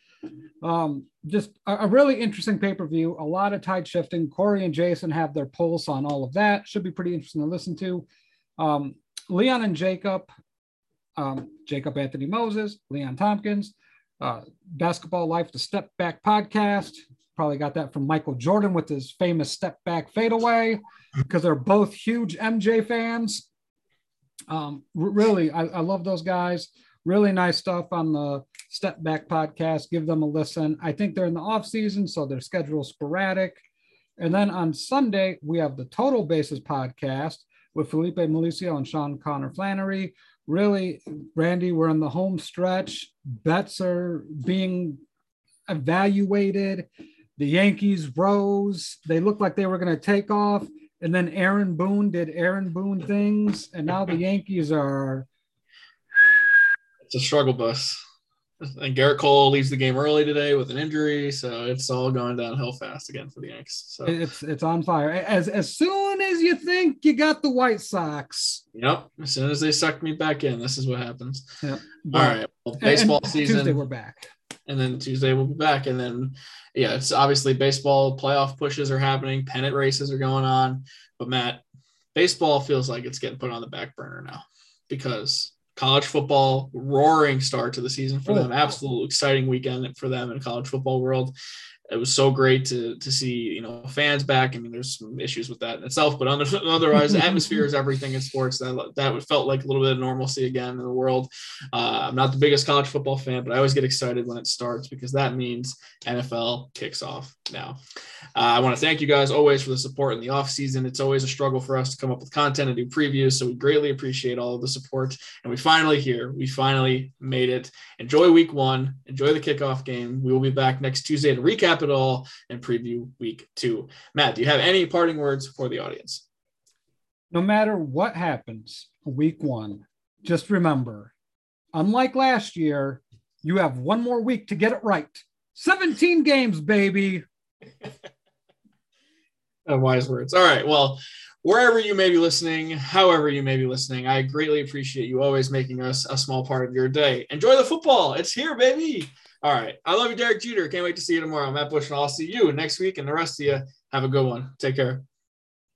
[SPEAKER 2] um, just a, a really interesting pay per view. A lot of tide shifting. Corey and Jason have their pulse on all of that. Should be pretty interesting to listen to. Um, Leon and Jacob um, Jacob Anthony Moses, Leon Tompkins, uh, Basketball Life, the Step Back podcast. Probably got that from Michael Jordan with his famous step back fadeaway because they're both huge MJ fans. Um, really, I, I love those guys. Really nice stuff on the Step Back podcast. Give them a listen. I think they're in the off season, so their schedule sporadic. And then on Sunday, we have the Total Bases podcast with Felipe Malicio and Sean Connor Flannery really, Randy, we're in the home stretch. Bets are being evaluated. The Yankees rose. They looked like they were going to take off. And then Aaron Boone did Aaron Boone things. And now the Yankees are.
[SPEAKER 1] It's a struggle bus. And Gerrit Cole leaves the game early today with an injury, so it's all going downhill fast again for the Yankees. So
[SPEAKER 2] it's it's on fire. As as soon as you think you got the White Sox.
[SPEAKER 1] Yep. As soon as they suck me back in, this is what happens. Yep. All right. Well, baseball season.
[SPEAKER 2] Tuesday we're back.
[SPEAKER 1] And then Tuesday we'll be back. And then yeah, it's obviously baseball playoff pushes are happening, pennant races are going on. But Matt, baseball feels like it's getting put on the back burner now because college football roaring start to the season for oh, them. Absolute exciting weekend for them in college football world it was so great to to see you know fans back. I mean, there's some issues with that in itself, but otherwise, atmosphere is everything in sports. That that felt like a little bit of normalcy again in the world. Uh, I'm not the biggest college football fan, but I always get excited when it starts because that means NFL kicks off now. Uh, I want to thank you guys always for the support in the off season. It's always a struggle for us to come up with content and do previews, so we greatly appreciate all of the support. And we finally here, we finally made it. Enjoy week one. Enjoy the kickoff game. We will be back next Tuesday to recap it all and preview week two. Matt, do you have any parting words for the audience?
[SPEAKER 2] No matter what happens week one, just remember, unlike last year, you have one more week to get it right. 17 games, baby.
[SPEAKER 1] wise words. All right. Well, wherever you may be listening, however you may be listening, I greatly appreciate you always making us a small part of your day. Enjoy the football. It's here, baby. All right. I love you, Derek Jeter. Can't wait to see you tomorrow. Matt Bush, and I'll see you next week. And the rest of you, have a good one. Take care.